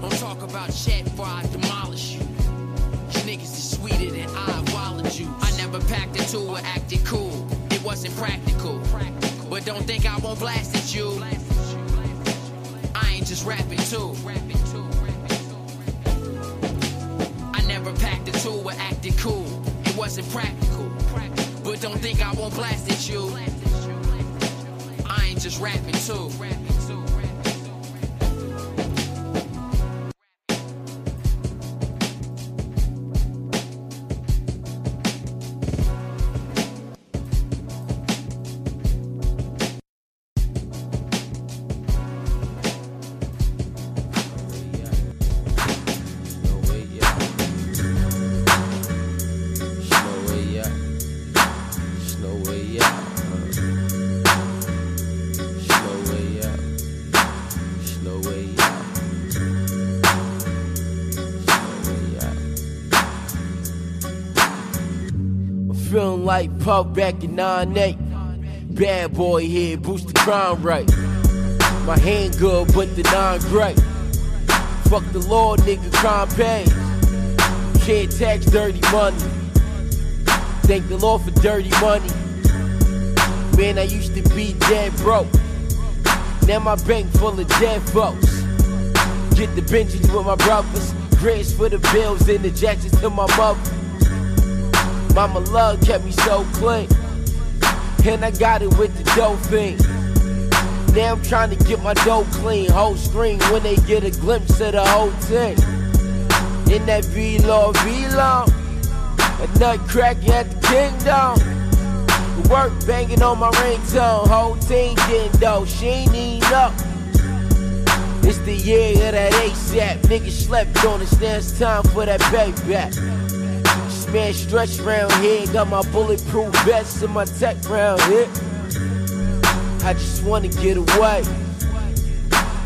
Don't talk about Chet for I demolish you. You niggas is sweeter than I wallet you. I never packed a tool or acted cool. It wasn't practical. But don't think I won't blast at you. Just rapping too. I never packed a tool or acted cool. It wasn't practical. But don't think I won't blast at you. I ain't just rapping too. Puff back in 9-8. Bad boy here, boost the crime rate. My hand good, but the non great. Fuck the law, nigga, crime paid. Can't tax dirty money. Thank the Lord for dirty money. Man, I used to be dead broke. Now my bank full of dead folks. Get the Benjis with my brothers. Grants for the bills and the jackets to my mother. Mama love kept me so clean. And I got it with the dope thing. Now I'm trying to get my dough clean. Whole screen when they get a glimpse of the whole thing. In that V-Law, V-Law. A nut cracking at the kingdom. Work banging on my ringtone. Whole team getting dough. She ain't even up. It's the year of that ASAP. Niggas slept on us. Now it's time for that payback. Man stretched around here. Got my bulletproof vest and my tech round here. I just wanna get away.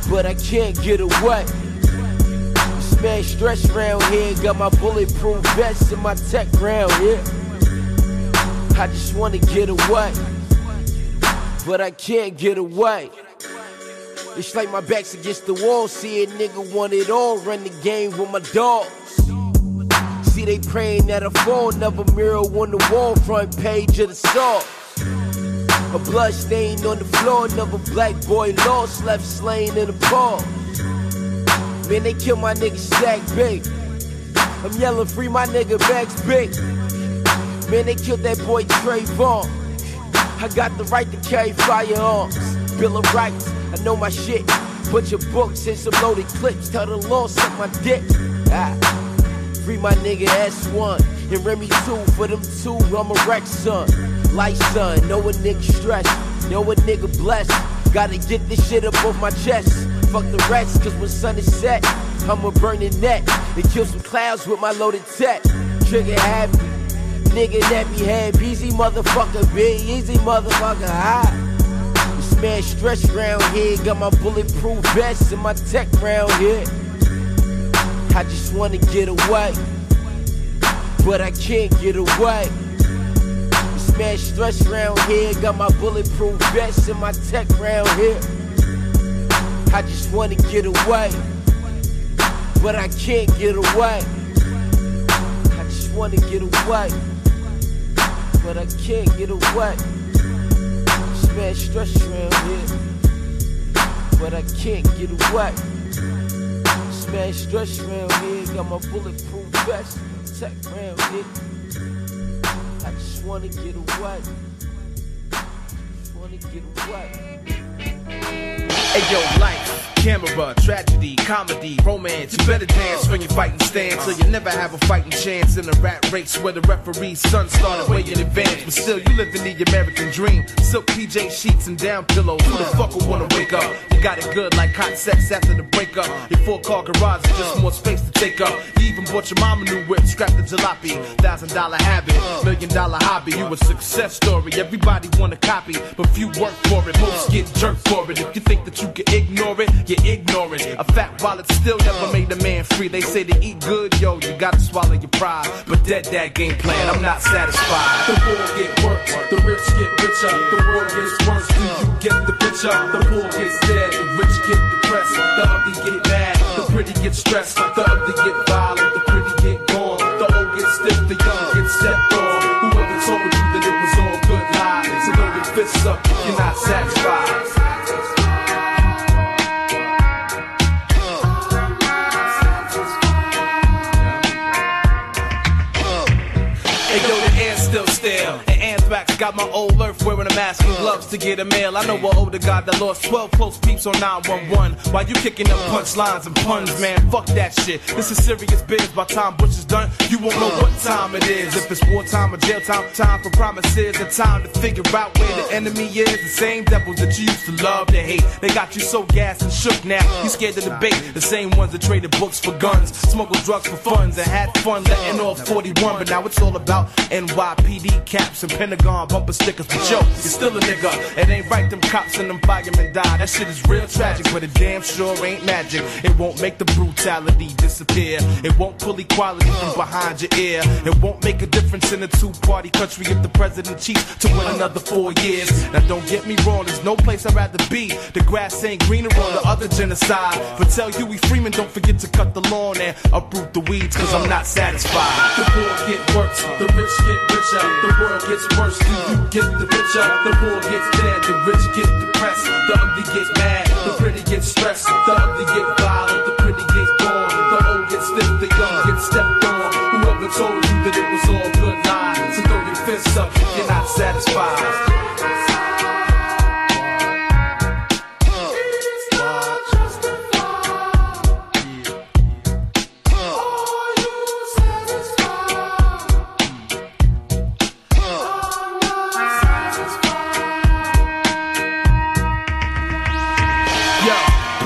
But I can't get away. This man stretched around here. Got my bulletproof vest and my tech round here. I just wanna get away. But I can't get away. It's like my back's against the wall. See a nigga want it all. Run the game with my dogs. See they praying that I fall. Never mirror on the wall. Front page of the stars. A blood stain on the floor. Another black boy lost. Left slain in the pause. Man, they kill my nigga Stack Big. I'm yelling free my nigga Max Big. Man, they killed that boy Trayvon. I got the right to carry firearms. Bill of Rights, I know my shit. Put your books in some loaded clips. Tell the law suck my dick. Ah. Free my nigga S1 and Remy 2 for them two. I'm a wreck son. Light son, know a nigga stressed. Know a nigga blessed. Gotta get this shit up off my chest. Fuck the rest, cause when sun is set, I'ma burn the net and kill some clouds with my loaded tech. Trigger happy. Nigga that be had easy motherfucker, be easy motherfucker, high. Man stretched round here, got my bulletproof vest and my tech round here. I just wanna get away, but I can't get away. Man stretched round here, got my bulletproof vest and my tech round here. I just wanna get away, but I can't get away. I just wanna get away but I can't get away. Man stretched around here, but I can't get away. Man stretched around here, got my bulletproof vest, tech around here. I just wanna get away. Just wanna get away. Hey yo, life, camera, tragedy, comedy, romance. You better dance when you fighting stand, so you never have a fighting chance in a rat race where the referee's son started way in advance. But still, you live in the American dream. Silk PJ sheets and down pillows. Who the fuck would wanna wake up? You got it good like hot sex after the breakup. Your four car garage is just more space to take up. You even bought your mama new whip, strapped the jalopy. Thousand dollar habit, million dollar hobby. You a success story. Everybody wanna copy, but few work for it. Most get jerked for it. If you think that you can ignore it, you're ignorant. A fat wallet still never made a man free. They say to eat good, yo, you gotta swallow your pride. But dead that game plan, I'm not satisfied. The poor get worked, the rich get richer. The world gets worse, do you get the picture? The poor gets dead, the rich get depressed. The ugly get mad, the pretty get stressed. The ugly get violent, the pretty get gone. The old get stiff, the young get stepped on. Whoever told you that it was all good lies? So throw your fists up you're not satisfied. Got my old wearing a mask and gloves to get a mail. I know an older guy that lost 12 close peeps on 911. While you kicking up punchlines and puns, man, fuck that shit. This is serious biz. By time Bush is done, you won't know what time it is. If it's wartime or jail time, time for promises, and time to figure out where the enemy is. The same devils that you used to love to hate. They got you so gassed and shook now. You scared to debate. The same ones that traded books for guns, smuggled drugs for funds, and had fun letting off 41. But now it's all about NYPD caps and Pentagon bumper stickers. Yo, you're still a nigga. It ain't right them cops and them firemen die. That shit is real tragic, but it damn sure ain't magic. It won't make the brutality disappear. It won't pull equality from behind your ear. It won't make a difference in a two-party country if the president cheats to win another four years. Now don't get me wrong, there's no place I'd rather be. The grass ain't greener on the other genocide. But tell Huey Freeman, don't forget to cut the lawn and uproot the weeds, cause I'm not satisfied. The poor get worse, the rich get richer. The world gets worse, you get the? Richer. The poor gets dead, the rich get depressed. The ugly get mad, the pretty get stressed. The ugly get violent, the pretty get born. The old get stiff, the young get stepped on. Whoever told you that it was all good lies? So throw your fists up you're not satisfied.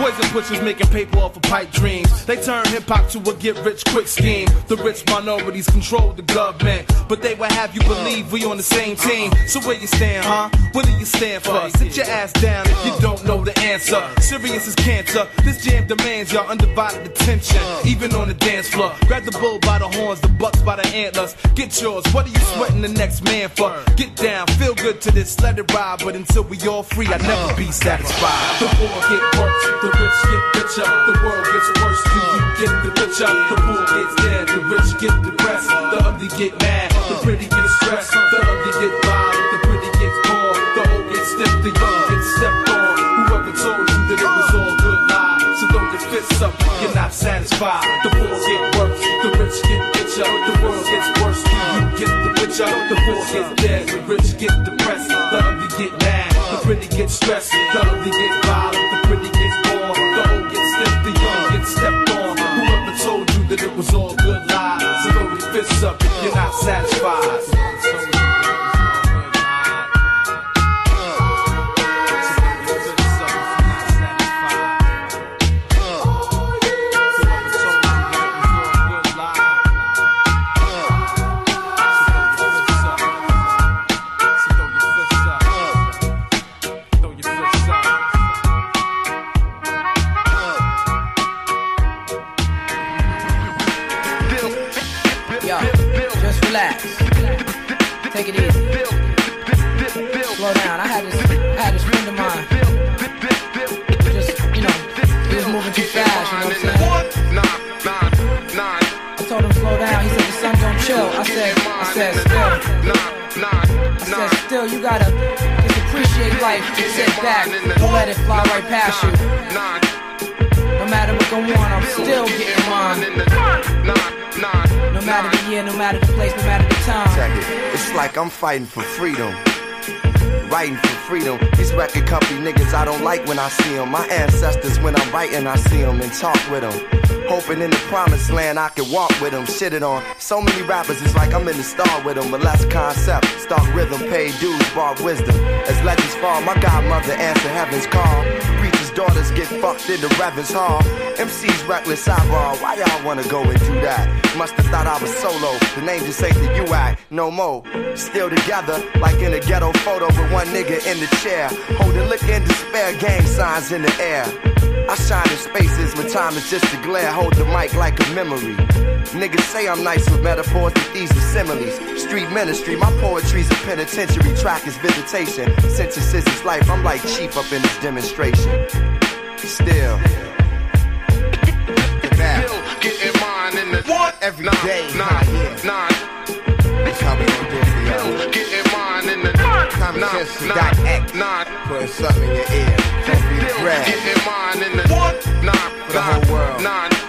Poison pushers making paper off of pipe dreams. They turn hip hop to a get rich quick scheme. The rich minorities control the government, but they will have you believe we on the same team. So where you stand, huh? What do you stand for? Sit your ass down if you don't know the answer. Serious is cancer. This jam demands your undivided attention, even on the dance floor. Grab the bull by the horns, the bucks by the antlers. Get yours. What are you sweating the next man for? Get down, feel good to this, let it ride. But until we all free, I'll never be satisfied. The poor get worse, the rich get richer. The world gets worse, do you get the picture? The poor gets dead, the rich get depressed. The ugly get mad, the pretty get stressed. The ugly get violent, the pretty gets born. The old get stiff, the young get stepped on. Whoever told you that it was all good lies? So throw your fists up you're not satisfied. The poor get worse, the rich get richer. The world gets worse, you get the picture? The poor get dead, the rich get depressed. The ugly get mad, the pretty get stressed. The ugly get violent, you're not satisfied. Still. I said still. You gotta just appreciate life. Just sit back. Don't let it fly right past you. No matter what go on, I'm still getting mine. No matter the year, no matter the place, no matter the time. Check it. It's like I'm fighting for freedom. Writing for freedom. These record company niggas I don't like when I see them. My ancestors, when I'm writing, I see them and talk with them. Hoping in the promised land I can walk with them. Shit it on. So many rappers, it's like I'm in the star with them. But less concept. Start rhythm, pay dues, bar wisdom. As legends fall, my godmother answer heaven's call. Daughters get fucked in the Reverend's hall. MC's reckless eyeball. Why y'all wanna go and do that? Must have thought I was solo. The name just ain't the UI. No more. Still together, like in a ghetto photo with one nigga in the chair. Holding liquor and despair gang signs in the air. I shine in spaces when time is just a glare. Hold the mic like a memory. Niggas say I'm nice with metaphors, but these are similes. Street ministry, my poetry's a penitentiary. Track is visitation. Synthesis is life. I'm like chief up in this demonstration. Still. Still getting mine in the what? Every nine, day, nine, nine. That's how we gon' do it for y'all. Still getting mine in the nine, nine, X. nine. Putting something in your ear. Be getting mine in the what? Nine, the whole world. nine.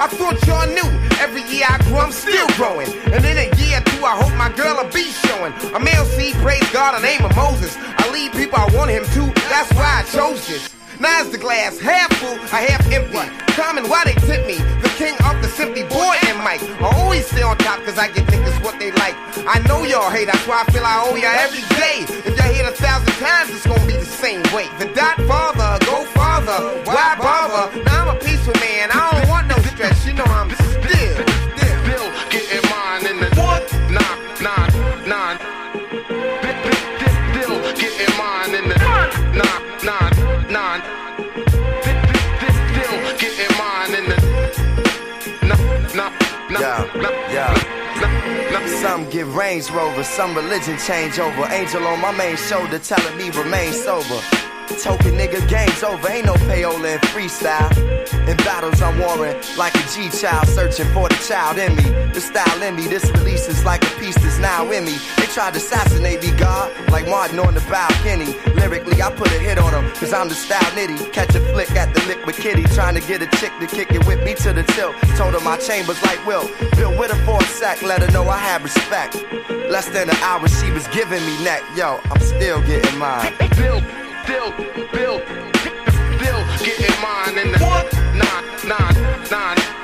I thought y'all knew. Every year I grow, I'm still growing. And in a year or two, I hope my girl will be showing. I'm LC, praise God, the name of Moses. I lead people I want him to. That's why I chose this. Now is the glass half full, I half empty. Common, why they tip me? The king of the simply boy and Mike. I always stay on top cause I get niggas what they like. I know y'all hate, that's why I feel I owe y'all every day. If y'all hate a thousand times, it's gonna be the same way. The dot father, go farther, why bother? Now get Range Rover, some religion change over. Angel on my main shoulder telling me remain sober. Token nigga, game's over. Ain't no payola in freestyle. In battles, I'm warring like a G child, searching for the child in me. The style in me, this release is like a piece that's now in me. They tried to assassinate me, God, like Martin on the balcony. Lyrically, I put a hit on them, cause I'm the style nitty. Catch a flick at the liquid kitty, trying to get a chick to kick it with me to the tilt. Told her my chambers like Will. Bill with her for a sec, let her know I have respect. Less than an hour, she was giving me neck. Yo, I'm still getting mine. Bill, Bill, Bill, Bill, getting mine in the nine, nine, nine.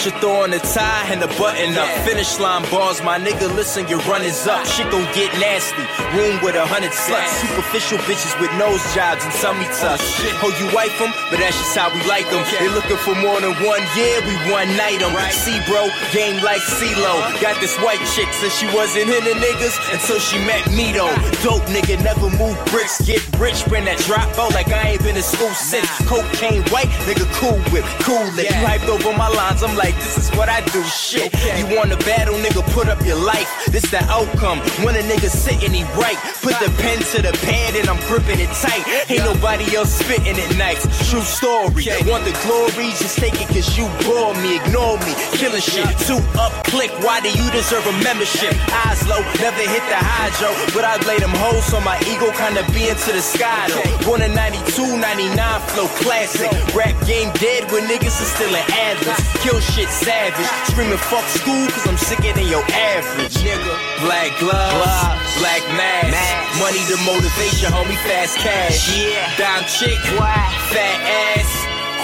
I should throw a tie and a button up. Finish line bars, my nigga. Listen, your run is up. Shit gon' get nasty. Room with a hundred sluts. Superficial bitches with nose jobs and tummy tucks. Oh, you wife them? But that's just how we like them. They looking for more than one year, we one night them. See, bro, game like CeeLo. Uh-huh. Got this white chick since she wasn't into niggas until she met me though. Dope nigga, never move bricks. Get rich, bring that drop out like I ain't been in school since. Cocaine white, nigga, cool whip, cool it. You hyped over my lines, I'm like, this is what I do. Shit, you want a battle, nigga, put up your life. This the outcome. When a nigga sitting, he right. Put the pen to the pad and I'm gripping it tight. Ain't nobody else spitting it nice. True story. Want the glory? Just take it cause you bore me, ignore me. Killing shit. Two up, click. Why do you deserve a membership? Eyes low, never hit the hydro. But I lay them hoes so my ego kinda be into the sky though. Born in 92, 99 flow classic. Rap game dead when niggas are still in atlas. Kill shit savage. Screaming fuck school cause I'm sicker than your average. Nigga. Black gloves, black mask. Money the motivation, homie, fast cash. Yeah. Down chick, fat ass,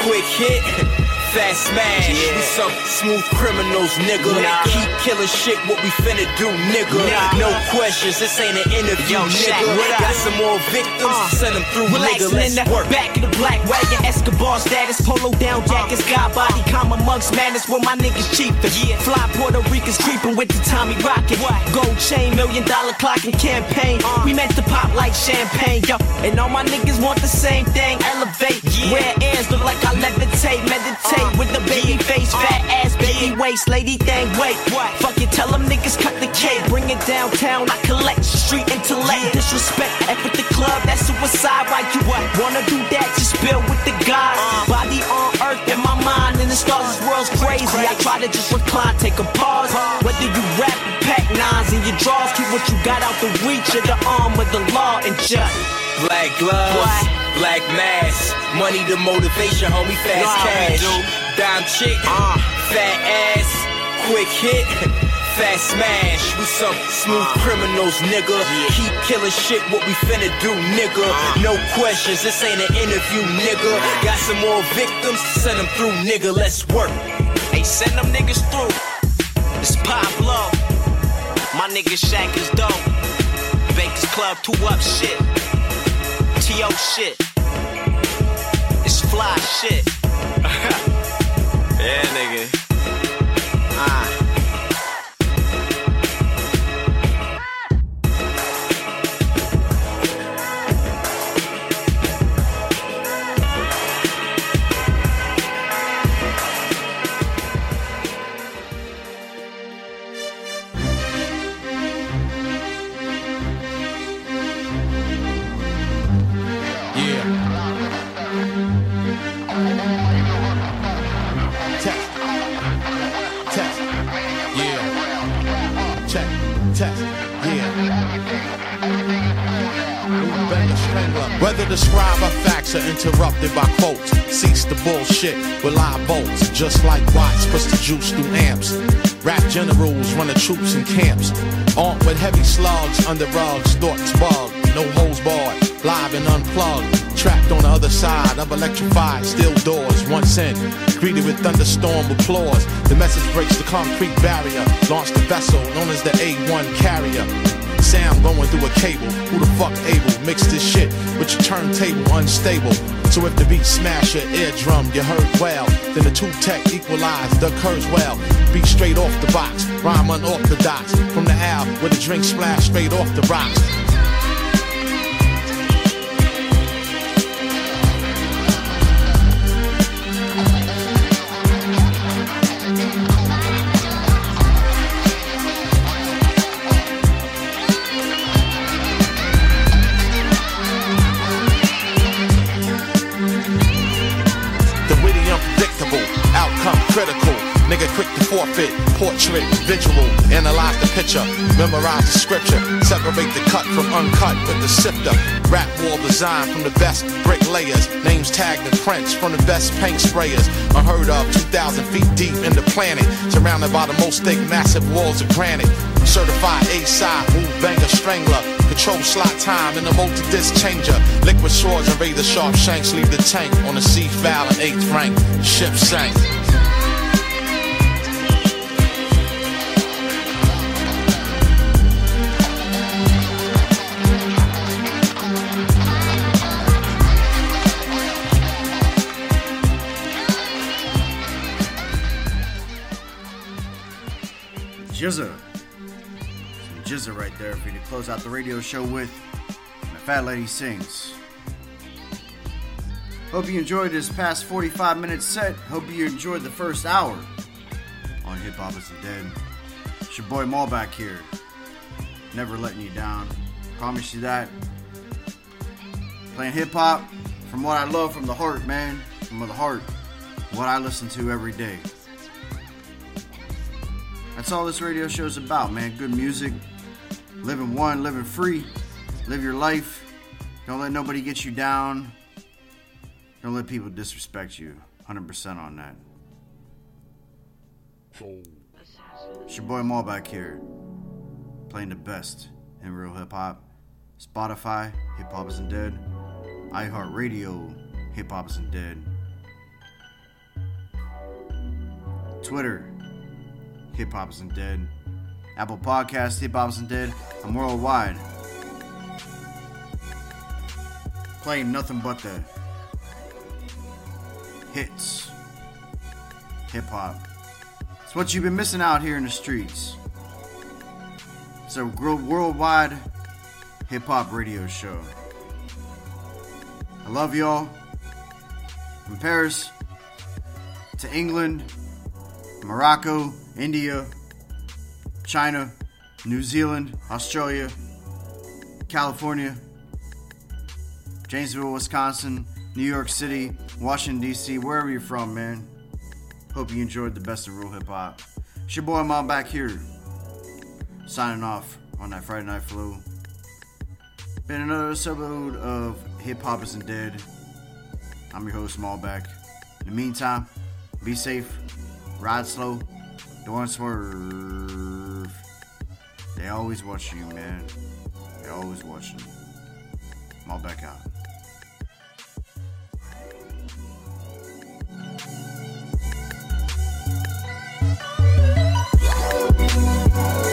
quick hit. Fast smash, we some smooth criminals, nigga. Keep killing shit, what we finna do, nigga. No questions, this ain't an interview, nigga. Got some more victims, uh, send them through, nigga. Relaxing in Let's the work. back of the black wagon, Escobar status, polo down uh. jackets, God body, comma monks madness, where my niggas cheapest. Fly Puerto Ricans creeping with the Tommy Rocket, gold chain, million dollar clock and campaign. Uh. We meant to pop like champagne, yo, and all my niggas want the same thing, elevate. Yeah. Rare airs look like I levitate, meditate with the baby face, fat ass, baby waist, lady thing, wait, fuck it, tell them niggas cut the cake, bring it downtown, I collect street intellect, disrespect, F with the club, that's suicide, right? You what? Wanna do that, just build with the gods, body on earth, in my mind, in the stars, this world's crazy, I try to just recline, take a pause, whether you rap or pack nines in your drawers, keep what you got out the reach of the arm of the law, and just Black gloves, black mask, money the motivation, homie, fast we cash. Dime chick, ah. fat ass, quick hit, fast smash. We some smooth ah. criminals, nigga. Keep killing shit, what we finna do, nigga. Ah. No questions, this ain't an interview, nigga. Got some more victims, send them through, nigga. Let's work. Hey, send them niggas through. It's Pablo. My nigga Shaq is dope. Baker's Club, two up shit. T.O. shit. It's fly shit. yeah, nigga. Whether describe our facts or interrupted by quotes, cease the bullshit with live bolts. Just like Watts puts the juice through amps. Rap generals run the troops in camps. Armed with heavy slugs under rugs, thoughts bug. No holes barred, live and unplugged. Trapped on the other side of electrified steel doors. Once in, greeted with thunderstorm applause. The message breaks the concrete barrier. Launched the vessel known as the A1 carrier. Sound going through a cable. Who the fuck able? Mix this shit with your turntable unstable. So if the beat smash your eardrum, you heard well. Then the two tech equalize, the curves well. Beat straight off the box, rhyme unorthodox. From the owl where the drink splash straight off the rocks. Critical. Nigga quick to forfeit, portrait, visual, analyze the picture, memorize the scripture, separate the cut from uncut with the sifter. Rap wall design from the best brick layers, names tagged in prints from the best paint sprayers. Unheard of, 2,000 feet deep in the planet, surrounded by the most thick, massive walls of granite. Certified A-side, move banger strangler, control slot time in the multi-disc changer. Liquid swords and razor sharp shanks leave the tank on the sea foul and eighth rank. Ship sank. GZA. Some GZA right there for you to close out the radio show with. And the Fat Lady Sings. Hope you enjoyed this past 45 minute set. Hope you enjoyed the first hour on Hip Hop is Dead. It's your boy Malback here. Never letting you down. Promise you that. Playing hip hop from what I love from the heart, man. From the heart. What I listen to every day. That's all this radio show is about, man. Good music, living one, living free, live your life. Don't let nobody get you down. Don't let people disrespect you. 100% on that. It's your boy Maul back here, playing the best in real hip hop. Spotify, Hip Hop Isn't Dead. iHeartRadio, Hip Hop Isn't Dead. Twitter, Hip Hop Isn't Dead. Apple Podcasts, Hip Hop Isn't Dead. I'm worldwide. Playing nothing but the hits. Hip hop. It's what you've been missing out here in the streets. It's a worldwide hip hop radio show. I love y'all. From Paris to England, Morocco, India, China, New Zealand, Australia, California, Janesville, Wisconsin, New York City, Washington, D.C., wherever you're from, man. Hope you enjoyed the best of real hip hop. It's your boy Mom back here, signing off on that Friday Night Flow. Been another episode of Hip Hop Isn't Dead. I'm your host, Smallback. In the meantime, be safe, ride slow, don't swerve. They always watch you, man. They always watching. I'm all back out. Oh,